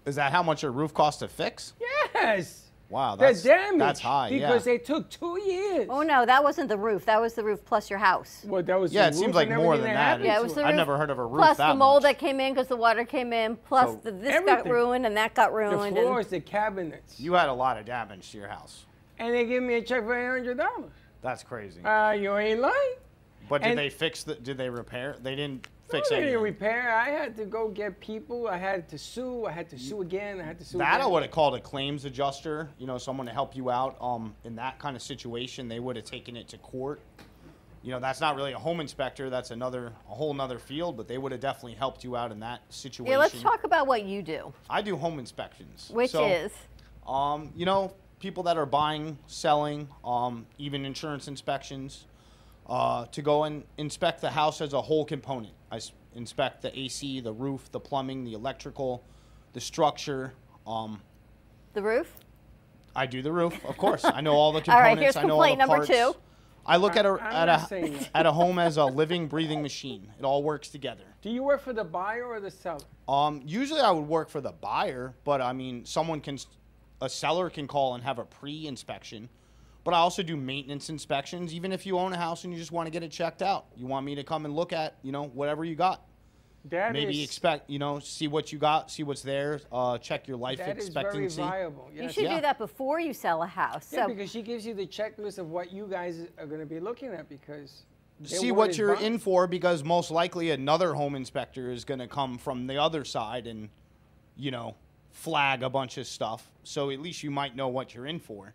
Is that how much your roof costs to fix? Yes, Wow, the that's damage. that's high. because yeah. they took two years. Oh no, that wasn't the roof. That was the roof plus your house. Well, that was Yeah, it seems like more than that. happened Yeah, it was the it. I've roof. never heard of a roof Plus that the mold much. that came in because the water came in. Plus So the, this got ruined and that got The ruined. and floors, the cabinets, You had a lot of damage to your house. and they give me a check for eight hundred dollars. That's crazy. Uh, you ain't lying. but did and- they fix the? Did they repair? They didn't No, fix they didn't repair. I had to go get people. I had to sue. I had to sue again. I had to sue That again. I would have called a claims adjuster. You know, someone to help you out. Um, in that kind of situation, they would have taken it to court. You know, that's not really a home inspector. That's another, a whole nother field. But they would have definitely helped you out in that situation. yeah, let's talk about what you do, I do home inspections. which So, is Um, you know, people that are buying, selling, um, even insurance inspections, uh, to go and inspect the house as a whole component. I s- inspect the AC, the roof, the plumbing, the electrical, the structure. Um, The roof? I do the roof, of course. I know all the components. [LAUGHS] All right, components. here's I know all the complaint number two. I look at a I'm at a at a home as a living, breathing machine. It all works together. Do you work for the buyer or the seller? Um, usually I would work for the buyer, but I mean, someone can, a seller can call and have a pre-inspection. But I also do maintenance inspections, even if you own a house and you just want to get it checked out. You want me to come and look at, you know, whatever you got. That Maybe is- expect, you know, see what you got, see what's there, uh, check your life That is very expectancy. viable. You Yes. should do that before you sell a house. Yeah, so because she gives you the checklist of what you guys are going to be looking at because see what you're bond. in for because most likely another home inspector is going to come from the other side and you know flag a bunch of stuff so at least you might know what you're in for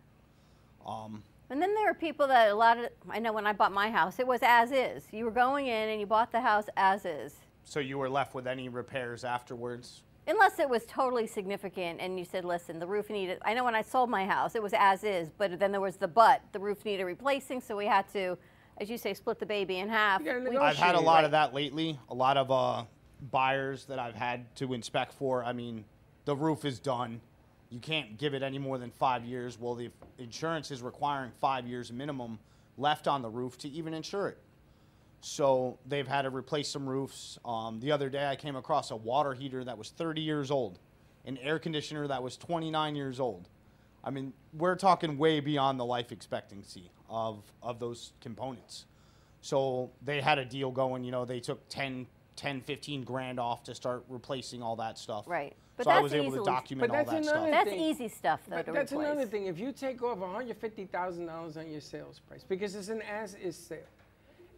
um, And then there are people that a lot of, I know when I bought my house, it was as is. You were going in and you bought the house as is. so you were left with any repairs afterwards Unless it was totally significant and you said, listen, the roof needed, I know when I sold my house, it was as is, but then there was the but. The roof needed replacing, so we had to, as you say, split the baby in half. We- i've had a lot of that lately a lot of uh, buyers that i've had to inspect for i mean the roof is done you can't give it any more than five years well the insurance is requiring five years minimum left on the roof to even insure it So they've had to replace some roofs. Um, the other day, I came across a water heater that was 30 years old, an air conditioner that was 29 years old. I mean, we're talking way beyond the life expectancy of, of those components. So they had a deal going, you know, they took 10, 10 15 grand off to start replacing all that stuff. Right. But so I that's was able to easily- document all that stuff. That's easy stuff, though, But to that's replace. another thing. If you take off $150,000 on your sales price, because it's an as-is sale,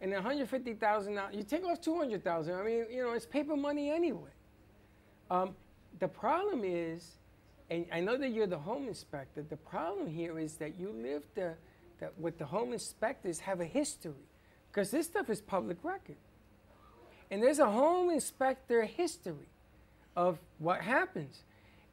and $150,000, you take off 200,000. I mean, you know, it's paper money anyway. Um, the problem is, and I know that you're the home inspector. The problem here is that you live the, that what the home inspectors have a history, because this stuff is public record. And there's a home inspector history of what happens.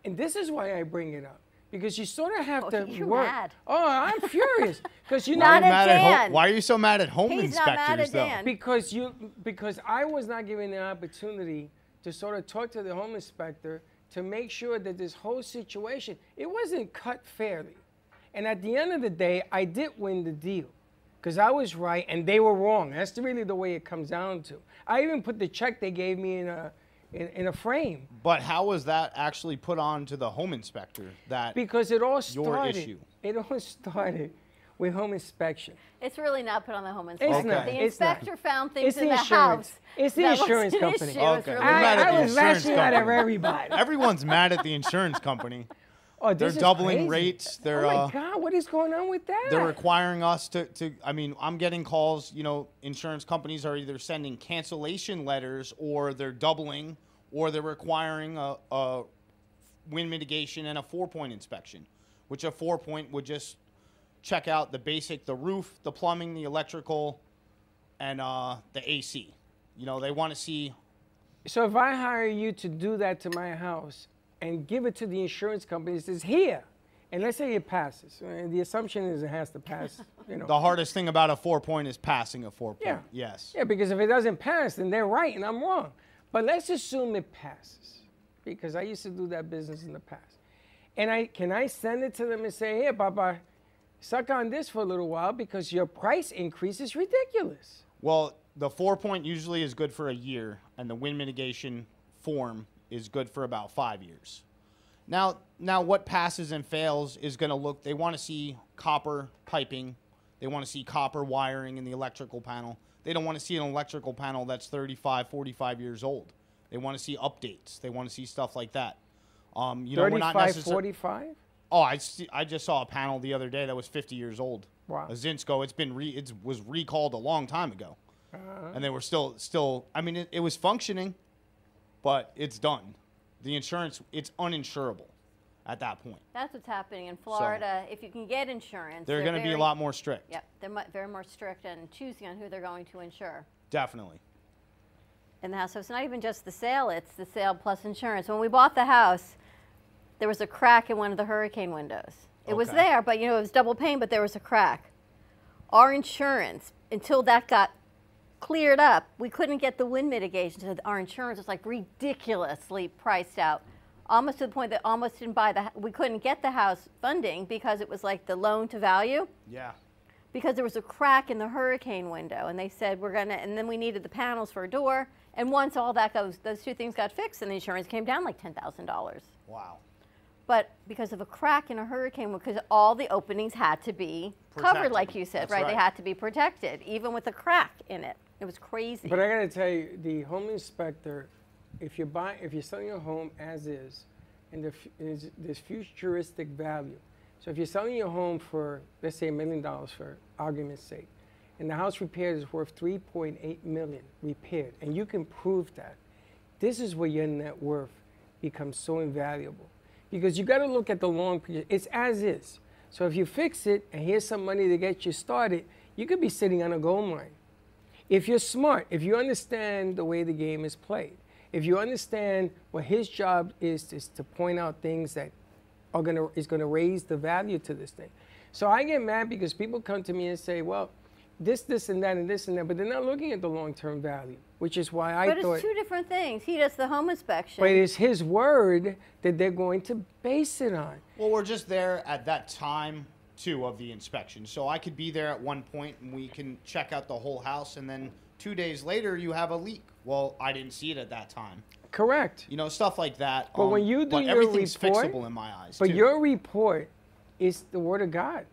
And this is why I bring it up. Because you sort of have Oh, to you're work. mad. Oh, I'm [LAUGHS] furious. Because you Why know are you mad at home- why are you so mad at home He's not mad inspectors, at though? Dan. Because you because I was not given the opportunity to sort of talk to the home inspector to make sure that this whole situation it wasn't cut fairly. And at the end of the day, I did win the deal. Because I was right and they were wrong. That's really the way it comes down to. I even put the check they gave me in a in, in a frame. But how was that actually put on to the home inspector? That Because it all started. your started. issue. [LAUGHS] It all started with home inspection. It's really not put on the home It's inspector. not. The It's not. inspector found things It's in the the, insurance. house. It's the insurance company. issue. It's Okay. really You're I- I was insurance lashing out at everybody. Everyone's mad at the insurance company. [LAUGHS] Oh, they're doubling crazy. rates. They're oh my uh, God, what is going on with that? they're requiring us to, to. I mean, I'm getting calls. You know, insurance companies are either sending cancellation letters, or they're doubling, or they're requiring a, a wind mitigation and a four-point inspection, which a four-point would just check out the basic, the roof, the plumbing, the electrical, and uh, the AC. You know, they want to see So if I hire you to do that to my house and give it to the insurance company, it says here, and let's say it passes, and the assumption is it has to pass. You know. [LAUGHS] the hardest thing about a four-point is passing a four-point. Yeah. Yes. Yeah, because if it doesn't pass, then they're right and I'm wrong. But let's assume it passes, because I used to do that business in the past. And I can I send it to them and say, here, Papa, suck on this for a little while because your price increase is ridiculous. Well, the four point usually is good for a year, and the wind mitigation form is good for about five years. Now, now what passes and fails is going to look. They want to see copper piping, they want to see copper wiring in the electrical panel. They don't want to see an electrical panel that's 35, 45 years old. They want to see updates. They want to see stuff like that. Um, you know, we're not 35, necessarily. 45? Oh, I, see, I just saw a panel the other day that was 50 years old. Wow. A Zinsco. It's been re, it was recalled a long time ago, Uh-huh. and they were still still. I mean, it, it was functioning, but it's done. The insurance, it's uninsurable at that point. That's what's happening in Florida. if you can get insurance, They're going to be a lot more strict. Yep, they're mu- very more strict and choosing on who they're going to insure Definitely. in the house. So it's not even just the sale; it's the sale plus insurance. When we bought the house, there was a crack in one of the hurricane windows. It was there, but you know it was double pane, but there was a crack. Our insurance, until that got cleared up. We couldn't get the wind mitigation, so our insurance was like ridiculously priced out. Almost to the point that almost didn't buy the. We couldn't get the house funding because it was like the loan to value Yeah. because there was a crack in the hurricane window and they said we're gonna and then we needed the panels for a door and once all that goes those two things got fixed and the insurance came down like $10000 Wow. But because of a crack in a hurricane because all the openings had to be covered like you said That's right? they had to be protected even with a crack in it it was crazy But I gotta tell you, the home inspector, if you're buying, if you're selling your home as is, and there f- is, there's futuristic value. So if you're selling your home for, let's say, a million dollars for argument's sake, and the house repaired is worth 3.8 million repaired, and you can prove that, this is where your net worth becomes so invaluable. Because you got to look at the long period. It's as is. So if you fix it and here's some money to get you started, you could be sitting on a gold mine. If you're smart, if you understand the way the game is played, if you understand what his job is, is to point out things that are gonna is gonna raise the value to this thing. So I get mad because people come to me and say, well, this, this, and that, and this and that, but they're not looking at the long-term value, which is why I but thought. it's two different things he does the home inspection But it's his word that they're going to base it on. Well, we're just there at that time too of the inspection, so I could be there at one point and we can check out the whole house, and then two days later you have a leak. Well, I didn't see it at that time. Correct. You know, stuff like that. But when um, you do but your everything's report, fixable in my eyes. But too. your report is the word of God.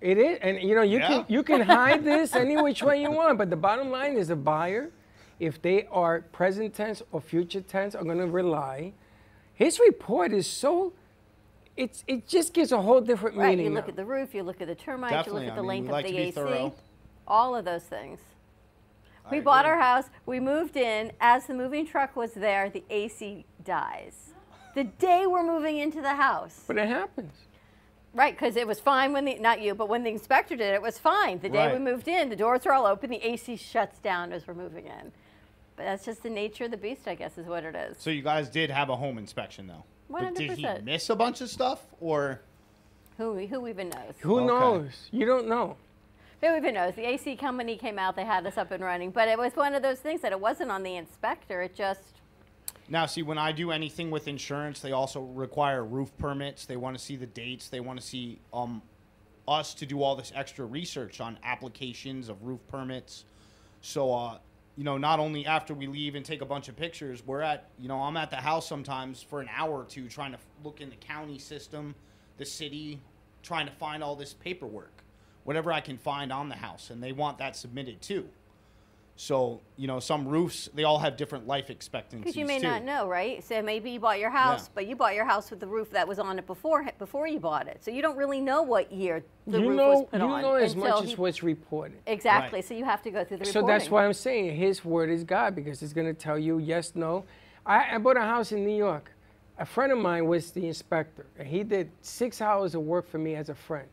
It is, and you know you Yeah. can you can hide this any which way you want. But the bottom line is a buyer, if they are present tense or future tense, are going to rely. His report is so. It's it just gives a whole different right meaning. you look now. at the roof you look at the termites Definitely, you look at I the mean, length like of to the ac thorough. all of those things I we bought agree. our house we moved in as the moving truck was there the ac dies the day we're moving into the house But it happens. Right, because it was fine when the not you, but when the inspector did it, it was fine. The day we moved in, the doors are all open, the AC shuts down as we're moving in. But that's just the nature of the beast, I guess, is what it is. So you guys did have a home inspection though. But did he miss a bunch of stuff or? Who who even knows? Who Okay. knows? You don't know. Who even knows? The AC company came out, they had us up and running, but it was one of those things that it wasn't on the inspector. It just Now, see, when I do anything with insurance, they also require roof permits. They want to see the dates. They want to see um, us to do all this extra research on applications of roof permits. So, uh, you know, not only after we leave and take a bunch of pictures, we're at, you know, I'm at the house sometimes for an hour or two trying to look in the county system, the city, trying to find all this paperwork, whatever I can find on the house. And they want that submitted too. So, you know, some roofs, they all have different life expectancies. because you may too. not know, right? So maybe you bought your house, Yeah. but you bought your house with the roof that was on it before before you bought it. So you don't really know what year the you roof know was put you on. know as until much he- as what's reported. Exactly. So you have to go through the So that's why I'm saying his word is God because it's going to tell you yes, no. I, I bought a house in New York. A friend of mine was the inspector, and he did six hours of work for me as a friend.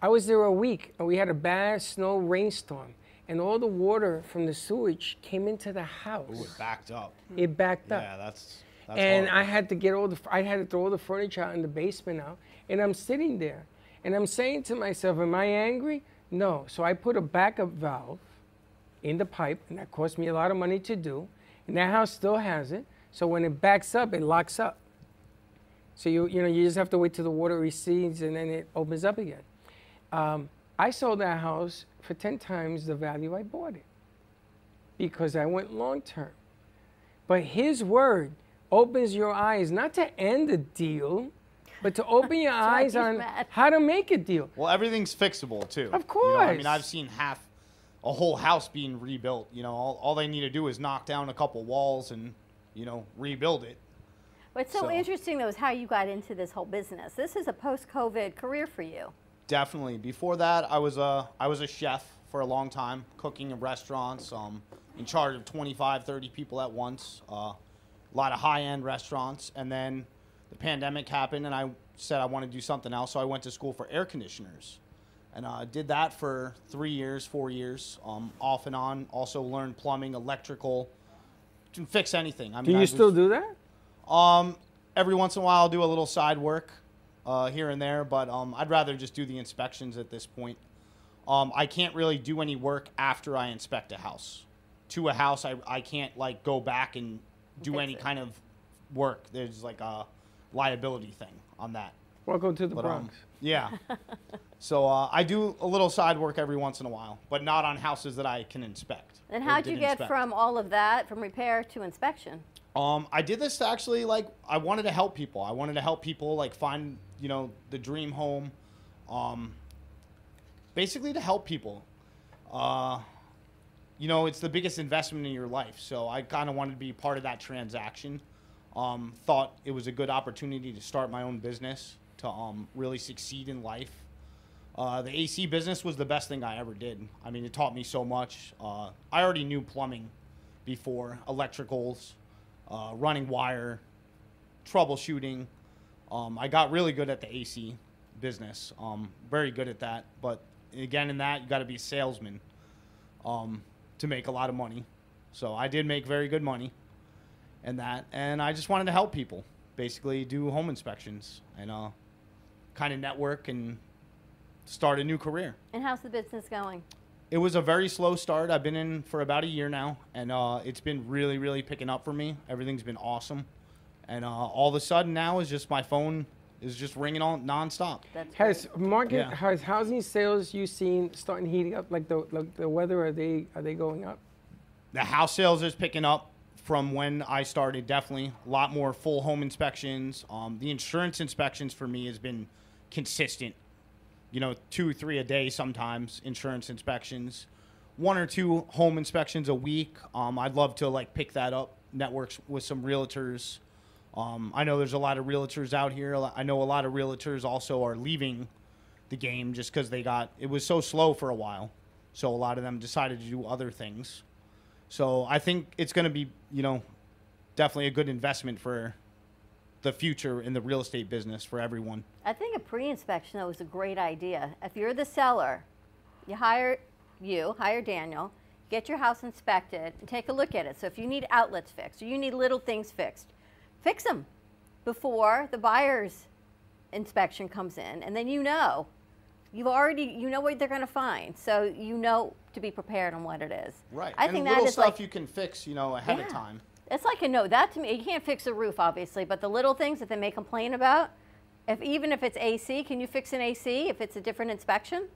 I was there a week, and we had a bad snow rainstorm, and all the water from the sewage came into the house. Ooh, it backed up. It backed up. Yeah, that's. that's and horrible. I had to get all the I had to throw all the furniture out in the basement out, and I'm sitting there, and I'm saying to myself, "Am I angry? No." So I put a backup valve in the pipe, and that cost me a lot of money to do, and that house still has it. So when it backs up, it locks up. So you you know you just have to wait till the water recedes, and then it opens up again. Um, I sold that house for ten times the value I bought it because I went long term. But his word opens your eyes not to end a deal, but to open your [LAUGHS] eyes on mad. how to make a deal. Well, everything's fixable too. Of You know, I mean. I've seen half a whole house being rebuilt. You know, all, all they need to do is knock down a couple walls and you know rebuild it. What's so, So- interesting though is how you got into this whole business. This is a post-COVID career for you. Definitely. Before that, I was a I was a chef for a long time, cooking in restaurants. Um, in charge of 25, 30 people at once. Uh, a lot of high-end restaurants, and then the pandemic happened, and I said I want to do something else. So I went to school for air conditioners, and uh, did that for three years, four years, um, off and on. Also learned plumbing, electrical, to fix anything. I mean, do you was- still do that? um, every once in a while, I'll do a little side work uh, here and there, but um, I'd rather just do the inspections at this point. um, I can't really do any work after I inspect a house. To a house, I, I can't like go back and do Fix any it. kind of work. There's like a liability thing on that. Welcome to the But, um, Bronx. yeah. [LAUGHS] so uh, I do a little side work every once in a while, but not on houses that I can inspect. And how'd did you get inspect. from all of that, from repair to inspection? Um, I did this to actually like I wanted to help people. I wanted to help people like find you know the dream home, um, basically to help people. Uh, you know, it's the biggest investment in your life, so I kind of wanted to be part of that transaction. Um, thought it was a good opportunity to start my own business to um, really succeed in life. Uh, the AC business was the best thing I ever did. I mean, it taught me so much. Uh, I already knew plumbing before, electricals, uh, running wire, troubleshooting. Um, I got really good at the AC business. Um, very good at that. But again, in that, you got to be a salesman um, to make a lot of money. So I did make very good money in that, and I just wanted to help people, basically do home inspections and uh, kind of network and start a new career. And how's the business going? It was a very slow start. I've been in for about a year now, and uh, it's been really, really picking up for me. Everything's been awesome, and uh, all of a sudden now is just my phone is just ringing on nonstop. Has market Yeah. has housing sales you seen starting heating up like the like the weather are they are they going up? The house sales is picking up from when I started. Definitely a lot more full home inspections. Um, the insurance inspections for me has been consistent. You know, two, or three a day sometimes. Insurance inspections, one or two home inspections a week. Um, I'd love to like pick that up. Networks with some realtors. Um, I know there's a lot of realtors out here. I know a lot of realtors also are leaving the game just because they got it was so slow for a while. So a lot of them decided to do other things. So I think it's going to be, you know, definitely a good investment for the future in the real estate business for everyone. I think a pre-inspection though is a great idea. If you're the seller, you hire you hire Daniel, get your house inspected, and take a look at it. So if you need outlets fixed or you need little things fixed, fix them before the buyer's inspection comes in, and then you know. You've already you know what they're going to find, so you know to be prepared on what it is. Right. I and think little that is stuff like you can fix, you know, ahead of time. It's like a no. That to me, you can't fix a roof, obviously, but the little things that they may complain about, if even if it's AC, can you fix an AC if it's a different inspection?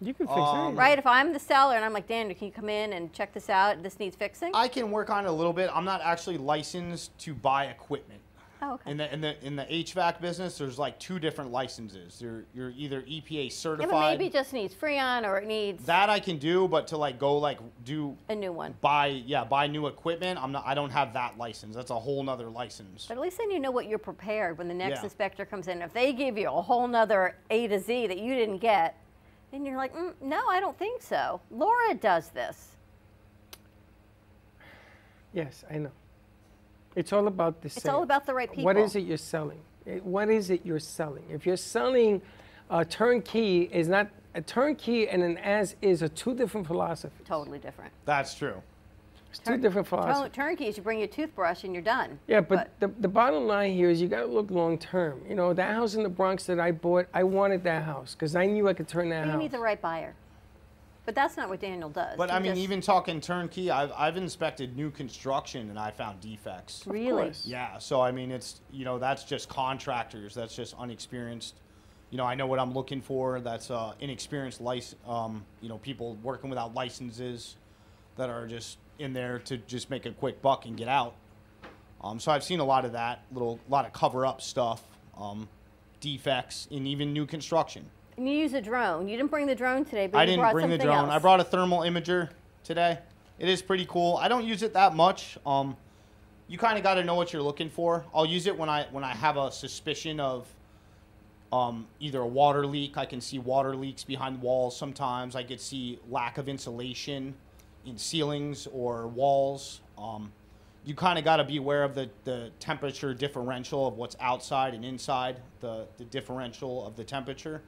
You can fix Um, anything. right. If I'm the seller and I'm like, Daniel, can you come in and check this out? This needs fixing. I can work on it a little bit. I'm not actually licensed to buy equipment. Oh, okay. In the in the in the HVAC business, there's like two different licenses. You're you're either EPA Yeah, certified. but maybe it just needs Freon or it needs that I can do, but to like go like do a new one. buy yeah buy new equipment, I'm not. I don't have that license. That's a whole nother license. But at least then you know what you're prepared when the next Yeah. inspector comes in. If they give you a whole nother A to Z that you didn't get, then you're like, mm, no, I don't think so. Laura does this. Yes, I know. It's all about the It's sale. all about the right people. is it you're selling? Eh, What is it you're selling? If you're selling a turnkey, is not a turnkey and an as is are two different philosophies. Totally different. That's true. It's two different philosophies. Turn- turnkey is you bring your toothbrush and you're done. Yeah, but, the, the bottom line here is you got to look long term. You know, that house in the Bronx that I bought, I wanted that house because I knew I could turn that You house. need the right buyer. But that's not what Daniel does. But He I mean, just- even talking turnkey, I've, I've inspected new construction and I found defects. Really? Yeah. So I mean, it's you know that's just contractors. That's just unexperienced. You know, I know what I'm looking for. That's uh, inexperienced lic- um, You know, people working without licenses that are just in there to just make a quick buck and get out. Um, so I've seen a lot of that, little lot of cover up stuff, um, defects in even new construction. And you use a drone. You didn't bring the drone today, but I didn't brought bring the drone. else. I brought a thermal imager today. It is pretty cool. I don't use it that much. Um, you kind of got to know what you're looking for. I'll use it when I when I have a suspicion of um, either a water leak. I can see water leaks behind walls. Sometimes I could see lack of insulation in ceilings or walls. Um, you kind of got to be aware of the, the temperature differential of what's outside and inside, the, the differential of the temperature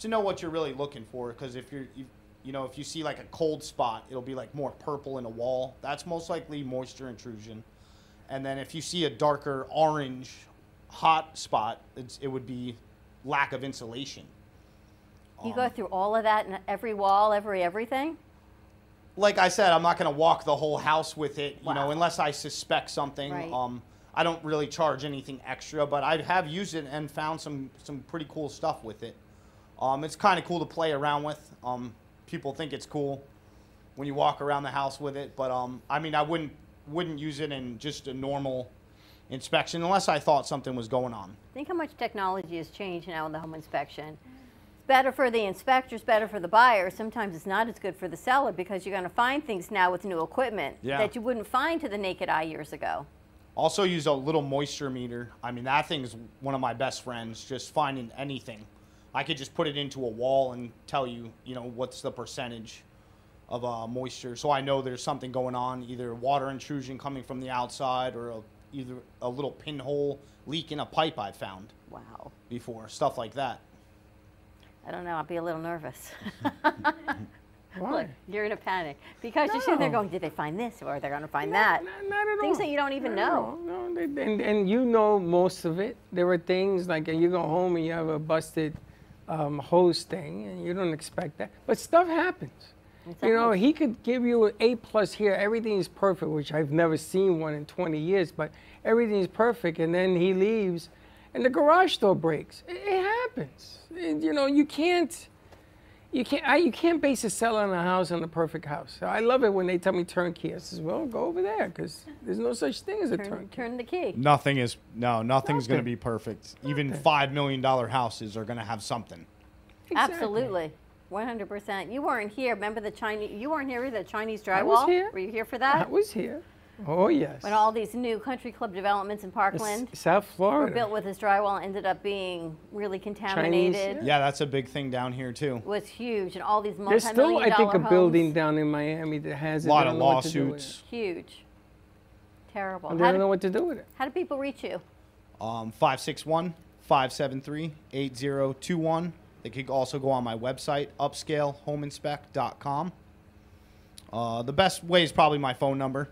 to know what you're really looking for. Because if you're, you, you know, if you see like a cold spot, it'll be like more purple in a wall. That's most likely moisture intrusion. And then if you see a darker orange hot spot, it's, it would be lack of insulation. You go through all of that and every wall, every everything? Like I said, I'm not going to walk the whole house with it, you know, unless I suspect something. Right. Um, I don't really charge anything extra, but I have used it and found some some pretty cool stuff with it. Um, it's kind of cool to play around with. Um, people think it's cool when you walk around the house with it, but um, I mean, I wouldn't wouldn't use it in just a normal inspection unless I thought something was going on. Think how much technology has changed now in the home inspection. Better for the inspectors, better for the buyer. Sometimes it's not as good for the seller because you're going to find things now with new equipment Yeah. that you wouldn't find to the naked eye years ago. Also use a little moisture meter. I mean, that thing is one of my best friends. Just finding anything, I could just put it into a wall and tell you, you know, what's the percentage of uh, moisture, so I know there's something going on, either water intrusion coming from the outside or a, either a little pinhole leak in a pipe I found. Wow. Before stuff like that. I don't know. I'd be a little nervous. [LAUGHS] Why? Look, you're in a panic because you're sitting there going, "Did they find this or they're going to find that?" Things that you don't even know. No, they- and, and you know most of it. There are things like uh, you go home and you have a busted um, hose thing, and you don't expect that. But stuff happens. You know, he could give you an A plus here. Everything is perfect, which I've never seen one in 20 years. But everything is perfect, and then he leaves, and the garage door breaks. It, it happens. And, you know, you can't. You can't. I, you can't base a seller on a house on a perfect house. I love it when they tell me turnkey. I says, well, go over there because there's no such thing as a Turn, turnkey. turn the key. Nothing is no, nothing's going to be perfect. Even five million dollar houses are going to have something. Absolutely. 100%. You weren't here. Remember the Chinese? You weren't here either. Chinese drywall. I was here. Were you here for that? I was here. Oh yes. When all these new country club developments in Parkland S- South Florida. were built with this drywall and ended up being really contaminated. Yeah, that's a big thing down here too. Was huge, and all these There's multi-million dollar There's still, I think, a dollar building down in Miami that has it. Lot They of don't know what to do with lawsuits. Huge. Terrible. it. They How don't do, know what to do with it. how do people reach you? Um, 561 573 8021. They could also go on my website, upscalehomeinspect.com. Uh, the best way is probably my phone number.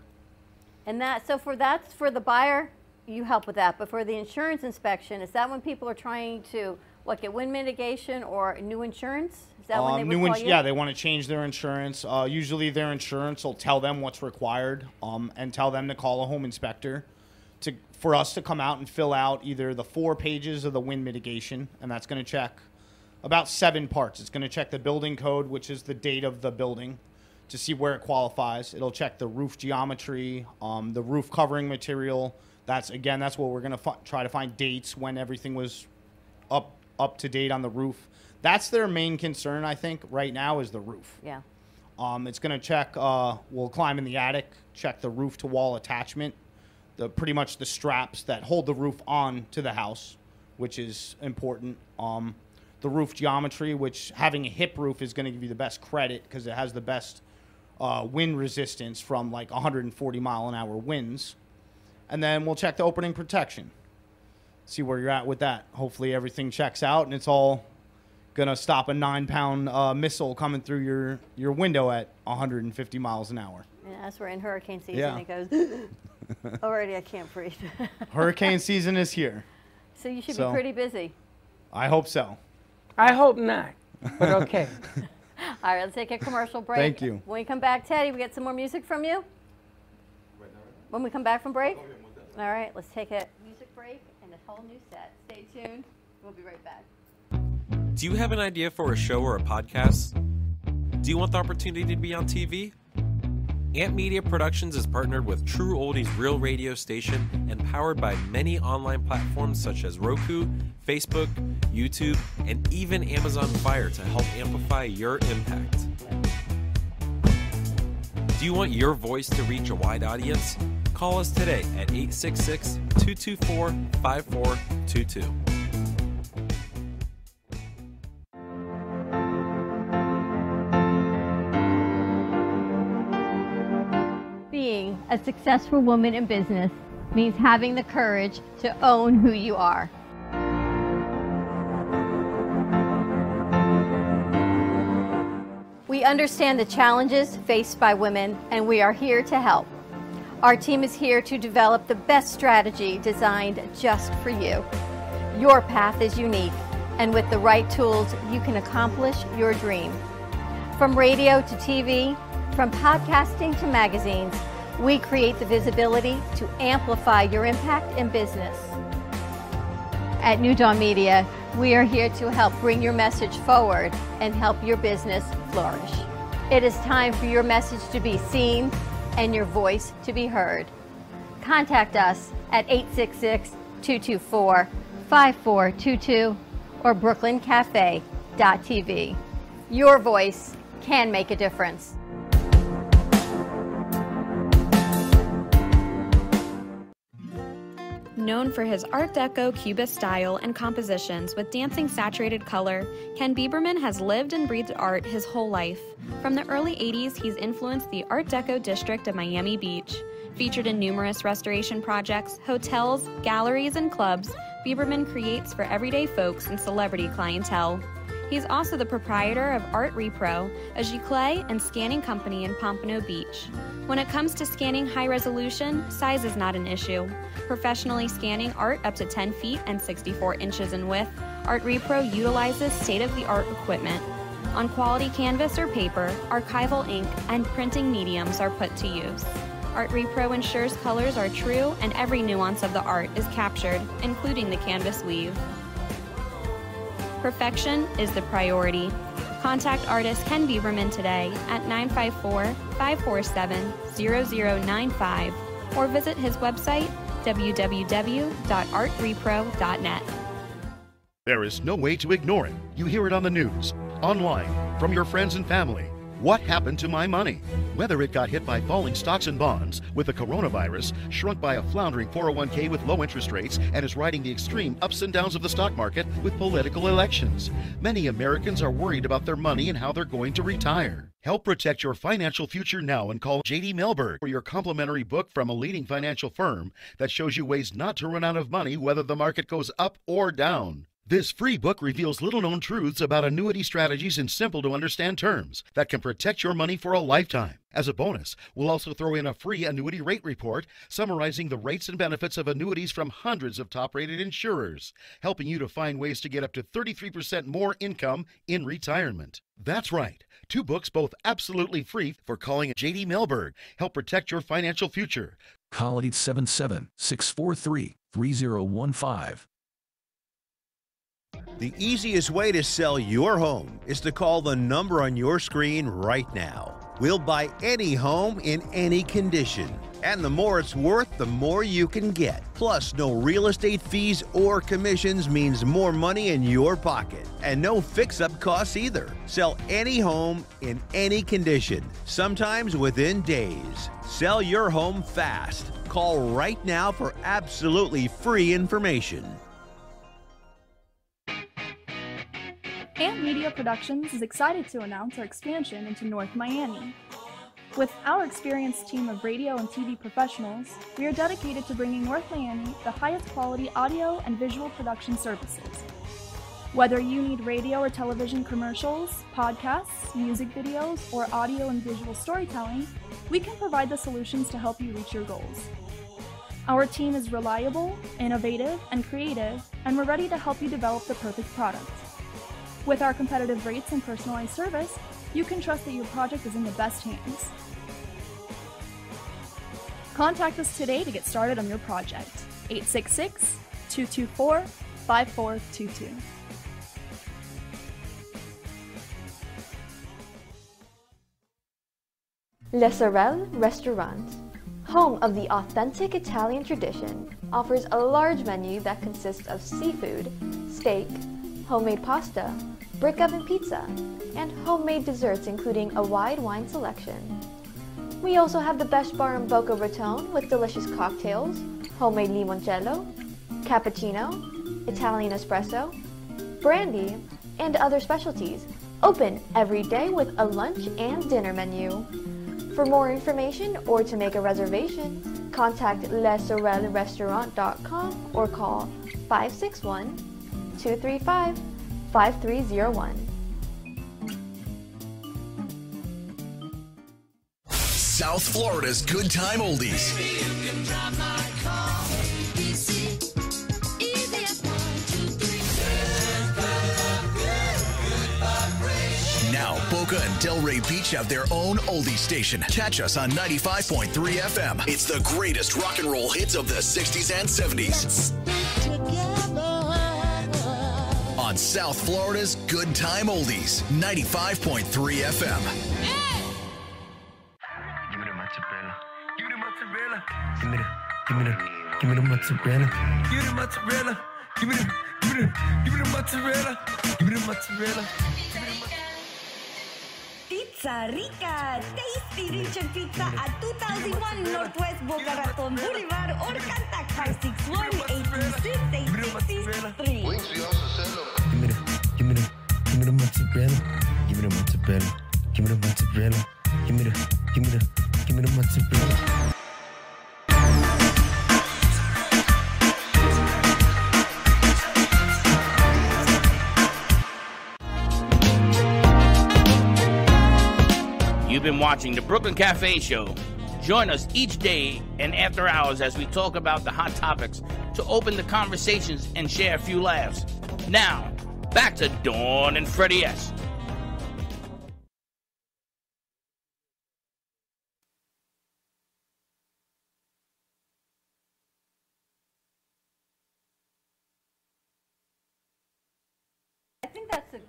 And that, so for that's for the buyer, you help with that. But for the insurance inspection, is that when people are trying to what get wind mitigation or new insurance? Is that when they Um, would new call ins- you? Yeah, they want to change their insurance. Uh, usually, their insurance will tell them what's required um, and tell them to call a home inspector to for us to come out and fill out either the four pages of the wind mitigation, and that's going to check about seven parts. It's going to check the building code, which is the date of the building, to see where it qualifies. It'll check the roof geometry, um, the roof covering material. That's again, that's what we're going to fi- try to find dates when everything was up up to date on the roof. That's their main concern, I think, right now is the roof. Yeah. Um, it's going to check. Uh, we'll climb in the attic, check the roof to wall attachment, the pretty much the straps that hold the roof on to the house, which is important. Um, the roof geometry, which having a hip roof is going to give you the best credit because it has the best uh, wind resistance from like 140 mile an hour winds. And then we'll check the opening protection. See where you're at with that. Hopefully everything checks out and it's all gonna stop a nine pound uh, missile coming through your, your window at 150 miles an hour. Yeah, as we're in hurricane season, Yeah. it goes. [LAUGHS] Already, I can't breathe. [LAUGHS] Hurricane season is here. so you should So- be pretty busy. I hope so. I hope not, but [LAUGHS] okay. All right, let's take a commercial break. Thank you. When we come back, Teddy, we get some more music from you. When we come back from break. All right, let's take a music break and a whole new set. Stay tuned. We'll be right back. Do you have an idea for a show or a podcast? Do you want the opportunity to be on TV? Amp Media Productions is partnered with True Oldies Real Radio Station and powered by many online platforms such as Roku, Facebook, YouTube, and even Amazon Fire to help amplify your impact. Do you want your voice to reach a wide audience? Call us today at 866 224 5422. A successful woman in business means having the courage to own who you are. We understand the challenges faced by women, and we are here to help. Our team is here to develop the best strategy designed just for you. Your path is unique, And with the right tools, you can accomplish your dream. From radio to TV, from podcasting to magazines, we create the visibility to amplify your impact in business. At New Dawn Media, we are here to help bring your message forward and help your business flourish. It is time for your message to be seen and your voice to be heard. Contact us at 866 224 5422 or brooklyncafe.tv. Your voice can make a difference. Known for his Art Deco Cubist style and compositions with dancing saturated color, Ken Bieberman has lived and breathed art his whole life. From the early 80s, he's influenced the Art Deco district of Miami Beach. Featured in numerous restoration projects, hotels, galleries, and clubs, Bieberman creates for everyday folks and celebrity clientele. He's also the proprietor of Art Repro, a giclée and scanning company in Pompano Beach. When it comes to scanning high resolution, size is not an issue. Professionally scanning art up to 10 feet and 64 inches in width, Art Repro utilizes state of the art equipment. On quality canvas or paper, archival ink and printing mediums are put to use. Art Repro ensures colors are true and every nuance of the art is captured, including the canvas weave. Perfection is the priority. Contact artist Ken Bieberman today at 954 547 0095 or visit his website www.artrepro.net. There is no way to ignore it. You hear it on the news, online, from your friends and family. What happened to my money? Whether it got hit by falling stocks and bonds, with the coronavirus, shrunk by a floundering 401k with low interest rates, and is riding the extreme ups and downs of the stock market with political elections. Many Americans are worried about their money and how they're going to retire. Help protect your financial future now and call JD Melberg for your complimentary book from a leading financial firm that shows you ways not to run out of money whether the market goes up or down. This free book reveals little known truths about annuity strategies in simple to understand terms that can protect your money for a lifetime. As a bonus, we'll also throw in a free annuity rate report summarizing the rates and benefits of annuities from hundreds of top rated insurers, helping you to find ways to get up to 33% more income in retirement. That's right. Two books, both absolutely free for calling JD Melberg. Help protect your financial future. Call 877 643 3015. The easiest way to sell your home is to call the number on your screen right now. We'll buy any home in any condition. And the more it's worth, the more you can get. Plus, no real estate fees or commissions means more money in your pocket. And no fix up costs either. Sell any home in any condition, sometimes within days. Sell your home fast. Call right now for absolutely free information. Amp Media Productions is excited to announce our expansion into North Miami. With our experienced team of radio and TV professionals, we are dedicated to bringing North Miami the highest quality audio and visual production services. Whether you need radio or television commercials, podcasts, music videos, or audio and visual storytelling, we can provide the solutions to help you reach your goals. Our team is reliable, innovative, and creative, and we're ready to help you develop the perfect product. With our competitive rates and personalized service, you can trust that your project is in the best hands. Contact us today to get started on your project. 866 224 5422. Le Sorel Restaurant, home of the authentic Italian tradition, offers a large menu that consists of seafood, steak, homemade pasta, brick oven pizza, and homemade desserts including a wide wine selection. We also have the best bar in Boca Raton with delicious cocktails, homemade limoncello, cappuccino, Italian espresso, brandy, and other specialties. Open every day with a lunch and dinner menu. For more information or to make a reservation, contact lesorelrestaurant.com or call 561 235 5301. South Florida's good time oldies. Now, Boca and Delray Beach have their own oldie station. Catch us on 95.3 FM. It's the greatest rock and roll hits of the 60s and 70s. On South Florida's Good Time Oldies, 95.3 FM. Give me the mozzarella. Give me the mozzarella. Give me the, give me the, give me the mozzarella. Give me the mozzarella. Give me the, give me the, give me the mozzarella. Give me the mozzarella. Pizza Rica, tasty rich and pizza at 2001 Northwest Boca Raton Boulevard or contact 561 826 863. Give me give me the mozzarella. Give me the mozzarella. Give me the mozzarella. Give me the, give me the, give me the mozzarella. You've been watching the Brooklyn Cafe Show. Join us each day and after hours as we talk about the hot topics to open the conversations and share a few laughs. Now, back to Dawn and Freddie S. I think that's the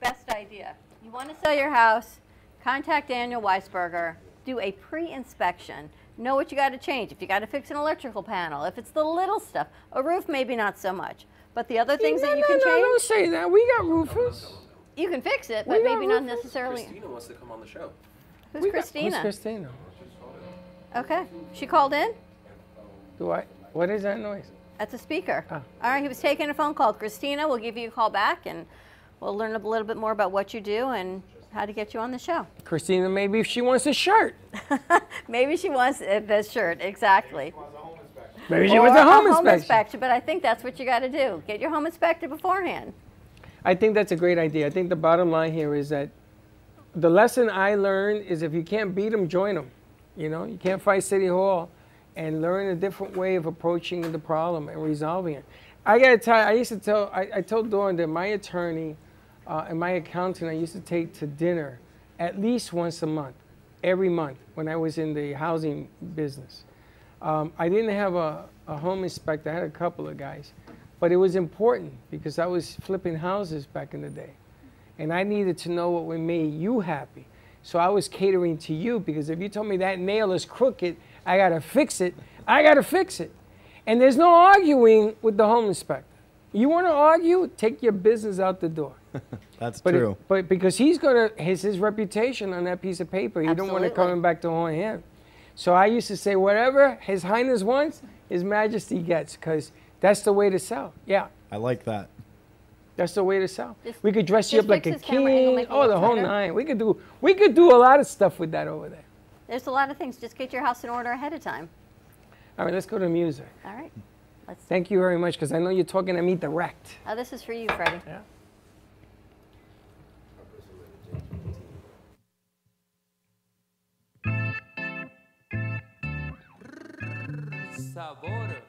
best idea. You want to sell your house, contact Daniel Weisberger, do a pre-inspection, know what you got to change. If you got to fix an electrical panel, if it's the little stuff, a roof maybe not so much, but the other things No, that you no, can no, change, don't say that. We got roofers. you can fix it, but got maybe not necessarily. Christina wants to come on the show. Who's We got- Christina? Who's Christina? Okay, she called in. Do I? What is that noise? That's a speaker. Ah. All right, he was taking a phone call. Christina, we'll give you a call back and we'll learn a little bit more about what you do and how to get you on the show. Christina, maybe if she wants a shirt. [LAUGHS] Maybe she wants the shirt, exactly. Maybe she wants a home inspection. inspection. But I think that's what you got to do. Get your home inspected beforehand. I think that's a great idea. I think the bottom line here is that the lesson I learned is if you can't beat them, join them. You know, you can't fight City Hall and learn a different way of approaching the problem and resolving it. I gotta tell you, I used to tell, I, I told Dawn that my attorney uh, and my accountant I used to take to dinner at least once a month, every month when I was in the housing business. Um, I didn't have a, a home inspector, I had a couple of guys. But it was important because I was flipping houses back in the day. And I needed to know what would make you happy. So I was catering to you because if you told me that nail is crooked, I gotta fix it, I gotta fix it. And there's no arguing with the home inspector. You wanna argue, take your business out the door. [LAUGHS] That's But, it- true. but because he's gonna his his reputation on that piece of paper, you don't want it Absolutely. coming back to haunt him. So I used to say, whatever His Highness wants, His Majesty gets, because that's the way to sell. Yeah, I like that. that's the way to sell. Just- we could dress you up like a fix his camera angle, king. make Oh, the whole better. nine. We could do we could do a lot of stuff with that over there. There's a lot of things. Just get your house in order ahead of time. All right, let's go to music. All right. Let's. Thank you very much, because I know you're talking to me direct. Oh, this is for you, Freddie. Yeah. Sabor.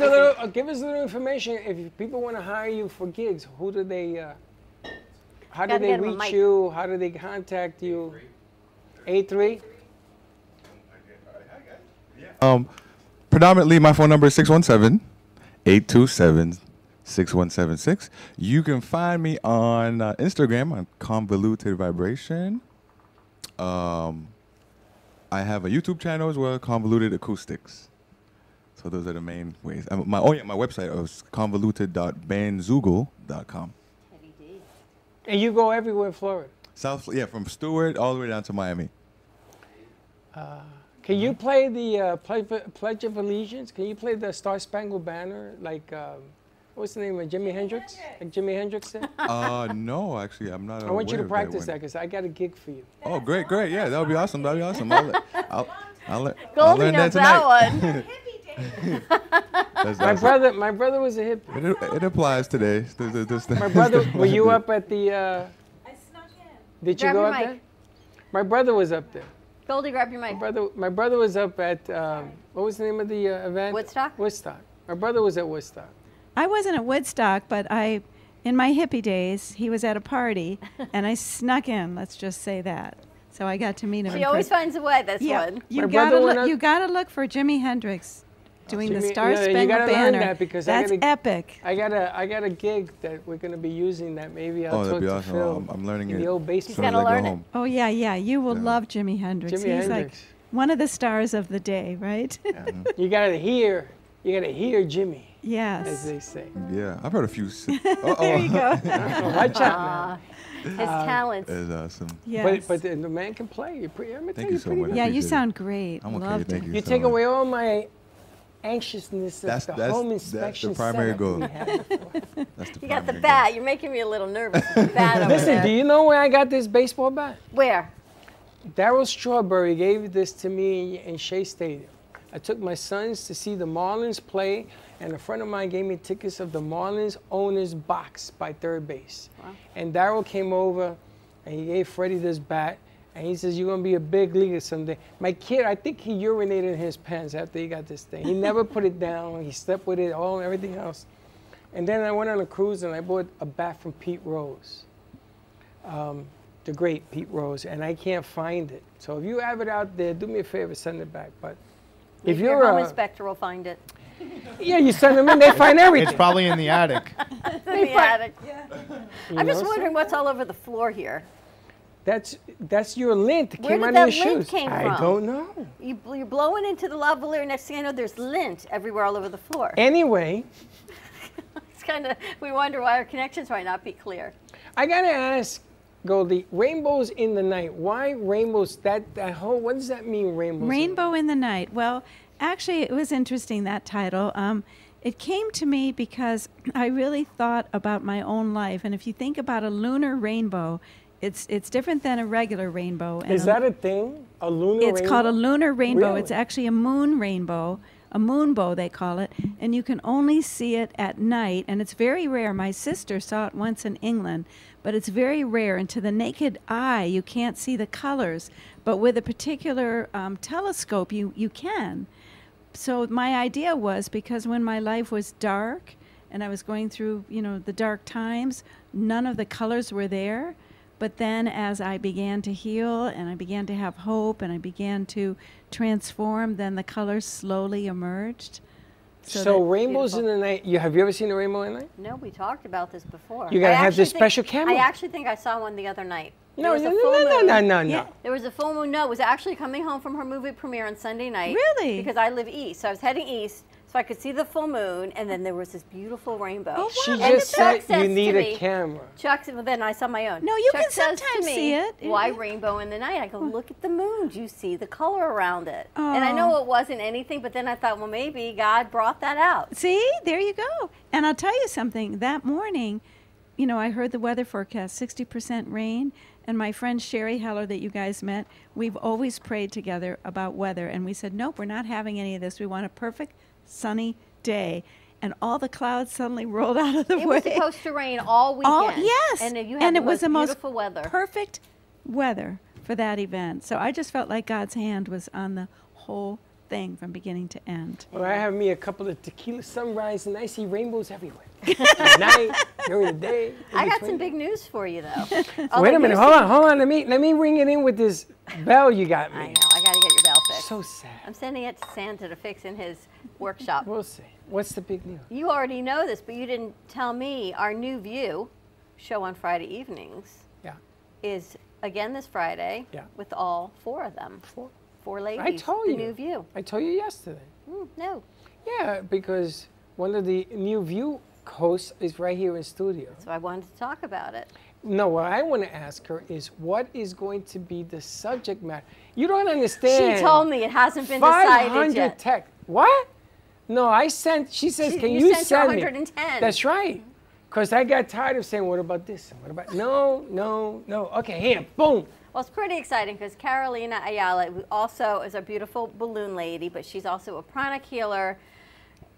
Us a little. Uh, give us a little information. If people want to hire you for gigs, who do they? Uh, how do Gotta they get 'em a reach mic. you? How do they contact you? Eight three. Um, predominantly, my phone number is 617 827 6176. You can find me on uh, Instagram on Convoluted Vibration. Um, I have a YouTube channel as well, Convoluted Acoustics. So those are the main ways. Um, my oh yeah, my website is convoluted.bandzoogle.com. And you go everywhere in Florida. South, yeah, from Stuart all the way down to Miami. Uh, can you play the uh, Pledge, Pledge of Allegiance? Can you play the Star Spangled Banner like um, what's the name of Jimi Hendrix? Like Jimi Hendrix did? [LAUGHS] uh, no, actually, I'm not. I want you to practice that because I got a gig for you. Oh, great, great. Yeah, that would be awesome. That would be awesome. I'll, let- I'll, I'll, I'll learn knows that that tonight. [LAUGHS] That's My awesome. brother, my brother was a hippie. It, it applies today. This- this- this- My brother, [LAUGHS] were you up at the? Uh, I snuck in. did you go up mic. there? My brother was up there. Goldie, grab your mic. My brother, my brother was up at um, what was the name of the uh, event? Woodstock. Woodstock. My brother was at Woodstock. I wasn't at Woodstock, but I, in my hippie days, he was at a party, [LAUGHS] and I snuck in. Let's just say that. So I got to meet him. She always person. finds a way. That's yeah, one. You My gotta look. up- You gotta look for Jimi Hendrix doing the Jimi- Star yeah, you Spangled gotta Banner. learn that because I gotta, epic. I got a I got a gig that we're gonna be using that maybe I'll Oh, that'd talk be to awesome. Phil. I'm- I'm learning in it the old as basement. soon as I go learn it. Oh yeah, yeah. You will love Jimi Hendrix. Jimi He's Hendrix. like one of the stars of the day, right? [LAUGHS] You gotta hear, you gotta hear Jimi. Yes. As they say. Yeah, I've heard a few. s- [LAUGHS] There you go. [LAUGHS] Watch out now. His Um, talents. That's awesome. Yes. But but the, the man can play. You're pretty, I'm Thank you so pretty much. yeah, you appreciate sound great. I'm okay, Loved thank it. you. You so take much. away all my anxiousness of That's- the that's- home that's the [LAUGHS] primary goal. we. That's the You got the primary bat. You're making me a little nervous. bat [LAUGHS] Listen, there. do you know where I got this baseball bat? Where? Darryl Strawberry gave this to me in Shea Stadium. I took my sons to see the Marlins play, and a friend of mine gave me tickets of the Marlins owner's box by third base. And Darryl came over, and he gave Freddie this bat, and he says, "You're gonna be a big leaguer someday." My kid, I think he urinated in his pants after he got this thing. He never put it down. He slept with it, all everything else. And then I went on a cruise, and I bought a bat from Pete Rose um, the great Pete Rose, and I can't find it. So if you have it out there, do me a favor, send it back. But if Maybe you're your home uh, inspector will find it. yeah, you send them in, they find everything. It's probably in the attic. [LAUGHS] In the attic. You I'm just know, so- wondering what's all over the floor here. That's that's your lint. It Where came did out that of your lint shoes. came I don't know. You, you're blowing into the lavalier. And next thing I know, there's lint everywhere all over the floor. Anyway, [LAUGHS] It's kind of we wonder why our connections might not be clear. I gotta ask Goldie, rainbows in the night. Why rainbows? That that whole what does that mean? Rainbows. Rainbow in the Night. Well, actually, it was interesting that title. Um, it came to me because I really thought about my own life, and if you think about a lunar rainbow, it's it's different than a regular rainbow. and Is a- that a thing? A lunar it's called a lunar rainbow. Really? It's actually a moon rainbow, a moonbow they call it, and you can only see it at night. And it's very rare. My sister saw it once in England, but it's very rare. And to the naked eye, you can't see the colors. But with a particular um, telescope, you you can. So my idea was because when my life was dark and I was going through, you know, the dark times, none of the colors were there. But then as I began to heal and I began to have hope and I began to transform, then the colors slowly emerged. So, that- rainbows in the night. You have you ever seen a rainbow in the night? No, we talked about this before. You gotta I have this think- special camera. I actually think I saw one the other night. No, There was no, no, no, no, no, no. There was a full moon. No, it was actually coming home from her movie premiere on Sunday night. Really? Because I live east, so I was heading east, so I could see the full moon, and then there was this beautiful rainbow. Oh, She And just said you need a me- camera. Chuck well, then I saw my own. No, you Chuck can says to sometimes me, see it. Why rainbow in the night? I go, oh. look at the moon. Do you see the color around it? And I Oh. know it wasn't anything, but then I thought, well, maybe God brought that out. See, there you go. And I'll tell you something. That morning, you know, I heard the weather forecast 60% rain. And my friend Sherry Heller, that you guys met, we've always prayed together about weather. And we said, nope, we're not having any of this. We want a perfect sunny day. And all the clouds suddenly [LAUGHS] rolled out of the It way. It was supposed to rain all weekend. All, yes. And you had and it was most the most beautiful weather. perfect weather for that event. So I just felt like God's hand was on the whole thing from beginning to end. Well, I have me a couple of tequila sunrise, and I see rainbows everywhere. [LAUGHS] At night, during the day. I got some big news for you, though. [LAUGHS] Wait a minute, hold on, hold on. Let me let me ring it in with this bell you got me. I know. I got to get your bell fixed. So sad. I'm sending it to Santa to fix in his workshop. We'll see. What's the big news? You already know this, but you didn't tell me our new view show on Friday evenings. Yeah. Is again this Friday. Yeah. With all four of them. Four. Four ladies. I told the you. new view. I told you yesterday. Mm, no. Yeah, because one of the new view hosts is right here in studio. So I wanted to talk about it. No, what I want to ask her is what is going to be the subject matter? You don't understand. She told me it hasn't been decided yet. 500 yet. tech. What? No, I sent. She says, She- "Can you you, send me?" 110. That's right. Because I got tired of saying, "What about this?" and What about no, no, no? Okay, here, boom. Well, it's pretty exciting because Carolina Ayala also is a beautiful balloon lady, but she's also a pranic healer.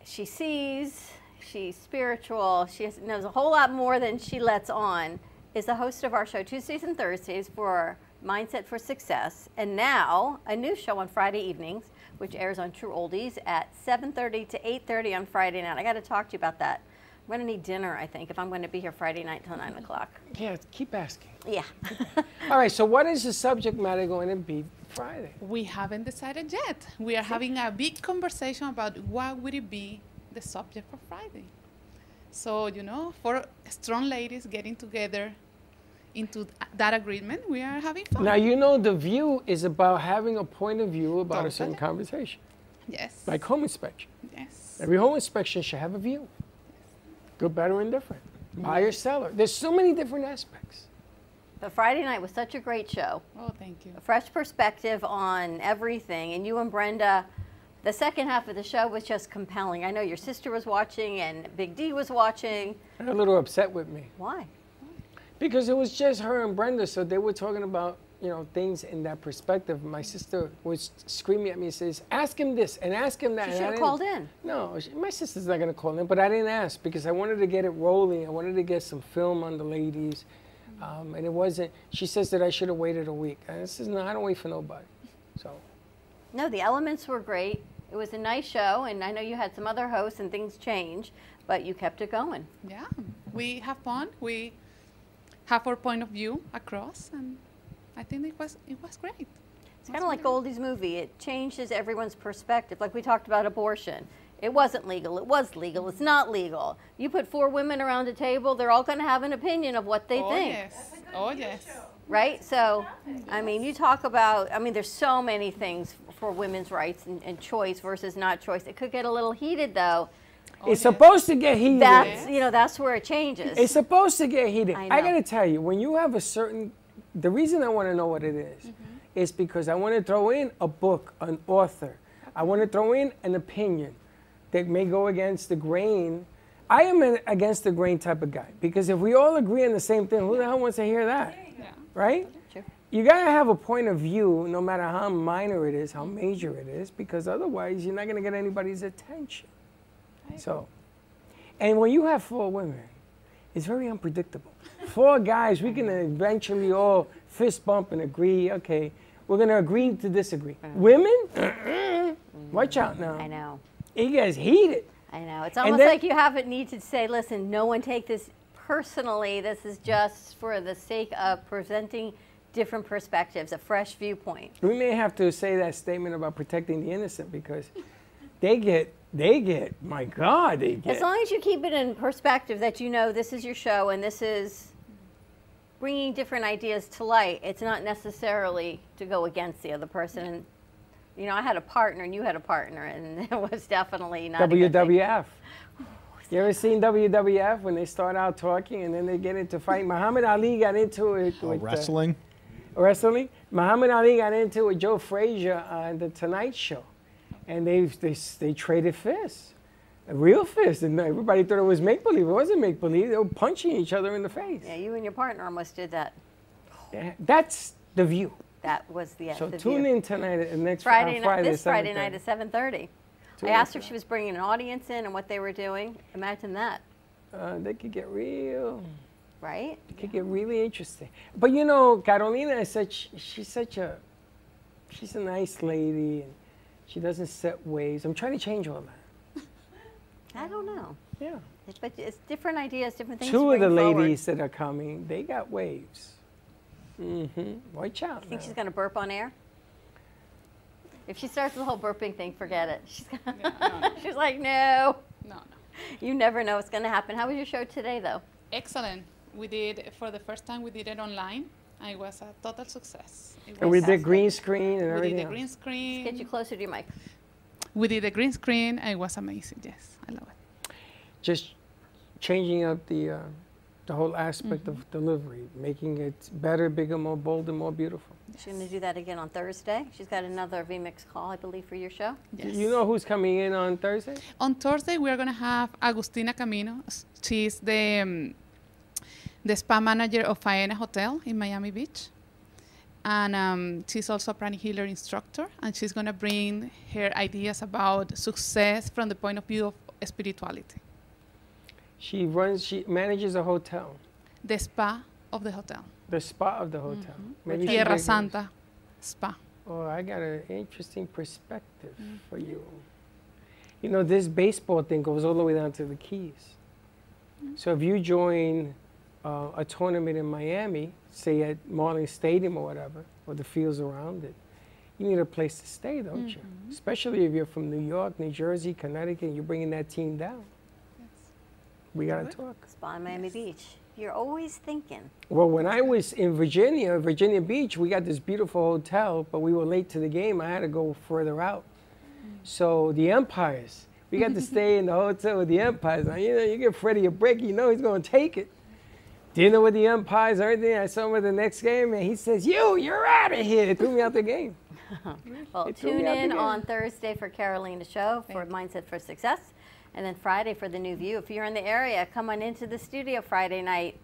She sees, she's spiritual, she has, knows a whole lot more than she lets on. Is the host of our show Tuesdays and Thursdays for Mindset for Success, and now a new show on Friday evenings, which airs on True Oldies at 7:30 to 8:30 on Friday night. I got to talk to you about that. I'm going to need dinner, I think, if I'm going to be here Friday night till 9 o'clock. Yeah, keep asking. Yeah. [LAUGHS] All right. So, what is the subject matter going to be Friday? We haven't decided yet. We are having a big conversation about what would it be the subject for Friday. So, you know, for strong ladies getting together into that agreement, we are having fun. Now you know the view is about having a point of view about a certain conversation, Yes. like home inspection. Yes. Every home inspection should have a view. Good, better, and different. Mm-hmm. Buyer, seller. There's so many different aspects. But Friday night was such a great show. Oh, thank you. A fresh perspective on everything. And you and Brenda, the second half of the show was just compelling. I know your sister was watching and Big D was watching. They're a little upset with me Why? because it was just her and Brenda, so they were talking about you know things in that perspective. My sister was screaming at me and says, "Ask him this and ask him that." She should have called in. No, she, my sister's not going to call in, but I didn't ask because I wanted to get it rolling. I wanted to get some film on the ladies. Um, and it wasn't, she says that I should have waited a week. And I says, no, I don't wait for nobody. So, No, the elements were great. It was a nice show, and I know you had some other hosts and things changed, but you kept it going. Yeah. We have fun. We have our point of view across, and I think it was it was great. It's kind of like Goldie's movie. It changes everyone's perspective. Like we talked about abortion. It wasn't legal. It was legal. It's not legal. You put four women around a table, they're all going to have an opinion of what they oh think. yes. Oh yes. right? So, I mean, you talk about, I mean, there's so many things for women's rights and, and choice versus not choice. It could get a little heated, though. it's supposed to get heated. That's, you know, that's where it changes. It's supposed to get heated. I I, got to tell you, when you have a certain, the reason I want to know what it is, Mm-hmm. is because I want to throw in a book, an author. I want to throw in an opinion that may go against the grain. I am an against the grain type of guy because if we all agree on the same thing, who the hell wants to hear that? Right? You got to have a point of view, no matter how minor it is, how major it is, because otherwise you're not going to get anybody's attention. So, and when you have four women, it's very unpredictable. Four guys, we can eventually all fist bump and agree, okay, we're going to agree to disagree. Women? Uh-uh. [CLEARS THROAT] Watch out now. I know. It gets heated. I know. It's almost then- like you have a need to say, listen, no one take this personally. This is just for the sake of presenting different perspectives, a fresh viewpoint. We may have to say that statement about protecting the innocent because they get, they get, my God, they get. As long as you keep it in perspective that you know this is your show and this is bringing different ideas to light, it's not necessarily to go against the other person. And, you know, I had a partner and you had a partner, and [LAUGHS] it was definitely not. a good thing. WWF. [LAUGHS] You ever seen WWF when they start out talking and then they get into fight? Muhammad Ali got into it Oh, with wrestling? Wrestling. Muhammad Ali got into it with Joe Frazier on the Tonight Show, and they they they traded fists, a real fist, and everybody thought it was make believe. It wasn't make believe. They were punching each other in the face. Yeah, you and your partner almost did that. That's the view. That was the So the tune view. in tonight and next Friday on night, Friday. this Friday night at 7:30. I asked her if she was bringing an audience in and what they were doing. Imagine that. Uh, they could get real. Right? It could get really interesting. But you know, Carolina is such, she's such a, she's a nice lady and she doesn't set ways. I'm trying to change all that. [LAUGHS] I don't know. Yeah. It's, but it's different ideas, different things. Two of the bring forward. ladies that are coming, they got waves. Mm-hmm. Watch out. You think now. she's going to burp on air? If she starts the whole burping thing, forget it. She's, gonna [LAUGHS] she's like, no. No, no. You never know what's going to happen. How was your show today, though? Excellent. We did, for the first time, we did it online. and It was a total success. It And we was- did green screen and We did everything the green screen. Get you closer to your mic. We did the green screen, and it was amazing. Yes, I love it. Just changing up the, uh, the whole aspect Mm-hmm. of delivery, making it better, bigger, more bold, and more beautiful. She's going to do that again on Thursday. She's got another VMix call, I believe, for your show. Do You know who's coming in on Thursday? On Thursday, we are going to have Agustina Camino. She's the, um, the spa manager of Faena Hotel in Miami Beach. And um, she's also a pranic healer instructor. And she's going to bring her ideas about success from the point of view of spirituality. She runs, she manages a hotel, The spa of the hotel. the spa of the hotel. Maybe she Tierra Santa Spa. Oh, I got an interesting perspective Mm. for you. You know, this baseball thing goes all the way down to the Keys. Mm. So if you join uh, a tournament in Miami, say at Marlin Stadium or whatever, or the fields around it, you need a place to stay, don't you? Mm-hmm. Especially if you're from New York, New Jersey, Connecticut, and you're bringing that team down. We got to talk. Spa in Miami Beach. You're always thinking. Well, when I was in Virginia, Virginia Beach, we got this beautiful hotel, but we were late to the game. I had to go further out. So the Empires, we got to [LAUGHS] stay in the hotel with the Empires. Now, you know, you give Freddie a break, you know he's going to take it. Dinner with the Empires, everything. I saw him at the next game, and he says, "You, you're out of here." They threw me out the game. [LAUGHS] Well, They tune me out the in on Thursday for Carolina show for Mindset for Success. And then Friday for the new view. If you're in the area, come on into the studio Friday night.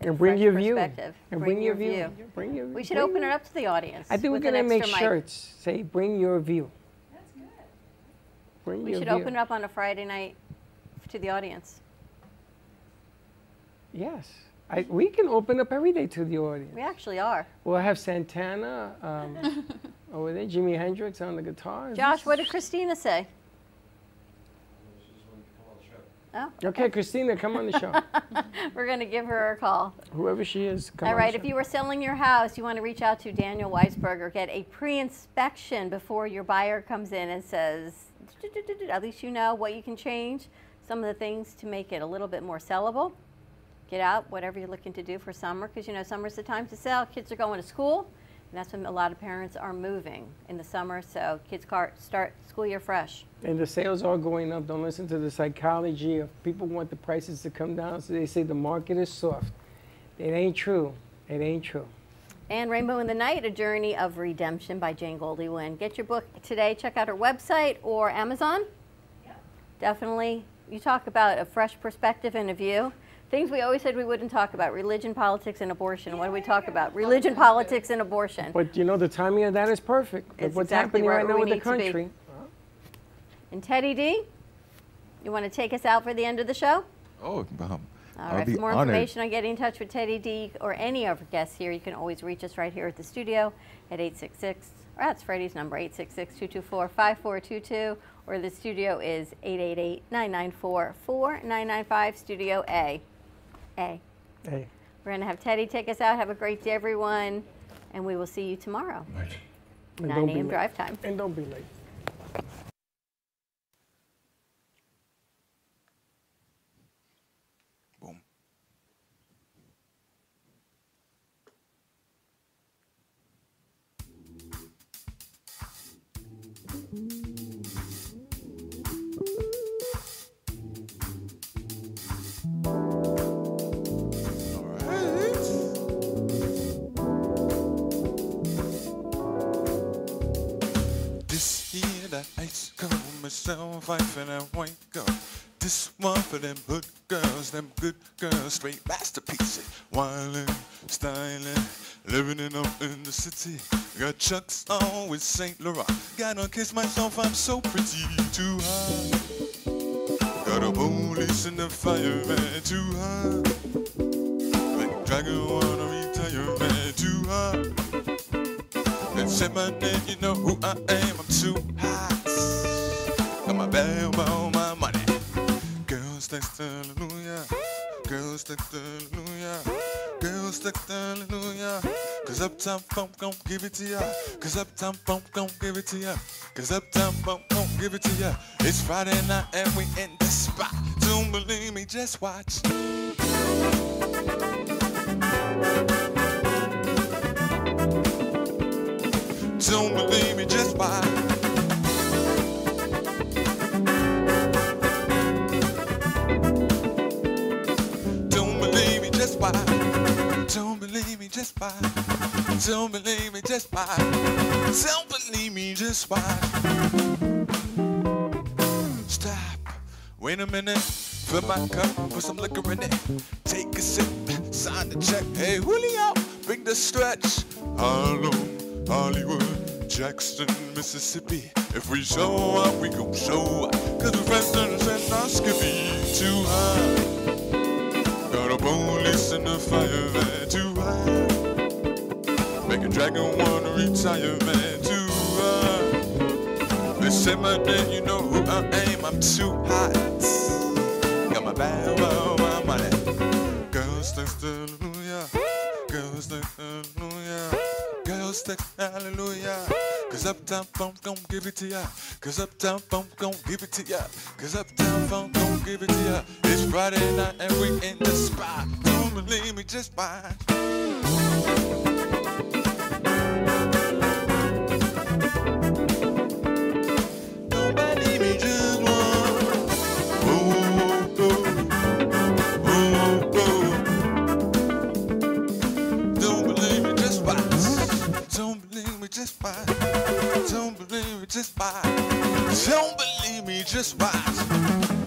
And bring your view. And bring your view. Bring your. We should bring open your- it up to the audience. I think we're gonna make mic. shirts. Say, "Bring your view." That's good. Bring your view. We your should view. open it up on a Friday night to the audience. Yes, I, we can open up every day to the audience. We actually are. We'll have Santana um, [LAUGHS] over there, Jimi Hendrix on the guitar. Josh, what did Christina say? Oh, Okay, Christina, come on the show. [LAUGHS] we're going to give her a call. Whoever she is, come All on. right, the if you were selling your house, you want to reach out to Daniel Weisberger. Get a pre-inspection before your buyer comes in and says, at least you know what you can change, some of the things to make it a little bit more sellable. Get out, whatever you're looking to do for summer, because you know summer's the time to sell. Kids are going to school, and that's when a lot of parents are moving in the summer. So kids start school year fresh. And the sales are going up. Don't listen to the psychology of people want the prices to come down, so they say the market is soft. It ain't true. It ain't true. And Rainbow in the Night, A Journey of Redemption by Jane Goldie Winn. Get your book today. Check out her website or Amazon. Definitely. You talk about a fresh perspective and a view. Things we always said we wouldn't talk about religion, politics, and abortion. What do we talk about? Religion, politics, and abortion. But you know, the timing of that is perfect. It's what's exactly happening right right now we with the need to be. country. And Teddy D, you want to take us out for the end of the show? Oh, um, All I'll right. be For more honored. information on getting in touch with Teddy D or any of our guests here, you can always reach us right here at the studio at 866, or that's Freddie's number, 866-224-5422, or the studio is 888-994-4995, Studio A. A. Hey. We're going to have Teddy take us out. Have a great day, everyone, and we will see you tomorrow. And 9 a.m. drive time. And don't be late. This that ice cold myself, wife and that white girl. This one for them good girls, them good girls, straight masterpieces. Wildin', styling, living it up in the city. Got Chucks on with Saint Laurent. Gotta kiss myself, I'm so pretty, too high. Got a police and a fireman, too high. Like Dragon wanna you man too hot. Then say my name, you know who I am. I'm too hot. Girls text hallelujah. Girls text hallelujah. Cause Uptown Funk gon' give it to ya. Cause Uptown Funk gon' give it to ya. Cause Uptown Funk gon' give it to ya. It's Friday night and we in the spot. Don't believe me, just watch. Don't believe me, just watch. Believe me, just watch. Don't believe me, just watch. Don't believe me, just watch. Stop. Wait a minute. Fill my cup, put some liquor in it. Take a sip, sign the check. Hey, Julio, bring the stretch. Hello, Hollywood, Jackson, Mississippi. If we show up, we gon' show up. Cause we're presidents and our skippy too high. Got a police and a fireman too Make a dragon wanna retire, man, too high. They say my name, you know who I am, I'm too hot. Got my bad, well, my money. Girls text hallelujah. Girls text hallelujah. Text hallelujah. Cause Uptown Funk gon' give it to ya. Cause Uptown Funk gon' give it to ya. Cause Uptown Funk gon' give it to ya. It's Friday night and we in the spot. Don't believe me, just watch. Just watch. Don't believe me, just watch. Don't believe me, just watch.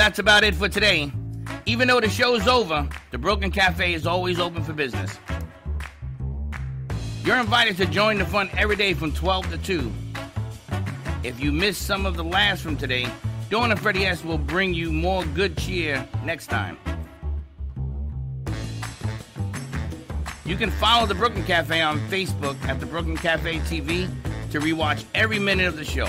That's about it for today. Even though the show's over, the Brooklyn Cafe is always open for business. You're invited to join the fun every day from 12 to 2. If you missed some of the laughs from today, Dawn and Freddie S will bring you more good cheer next time. You can follow the Brooklyn Cafe on Facebook at the Brooklyn Cafe TV to rewatch every minute of the show.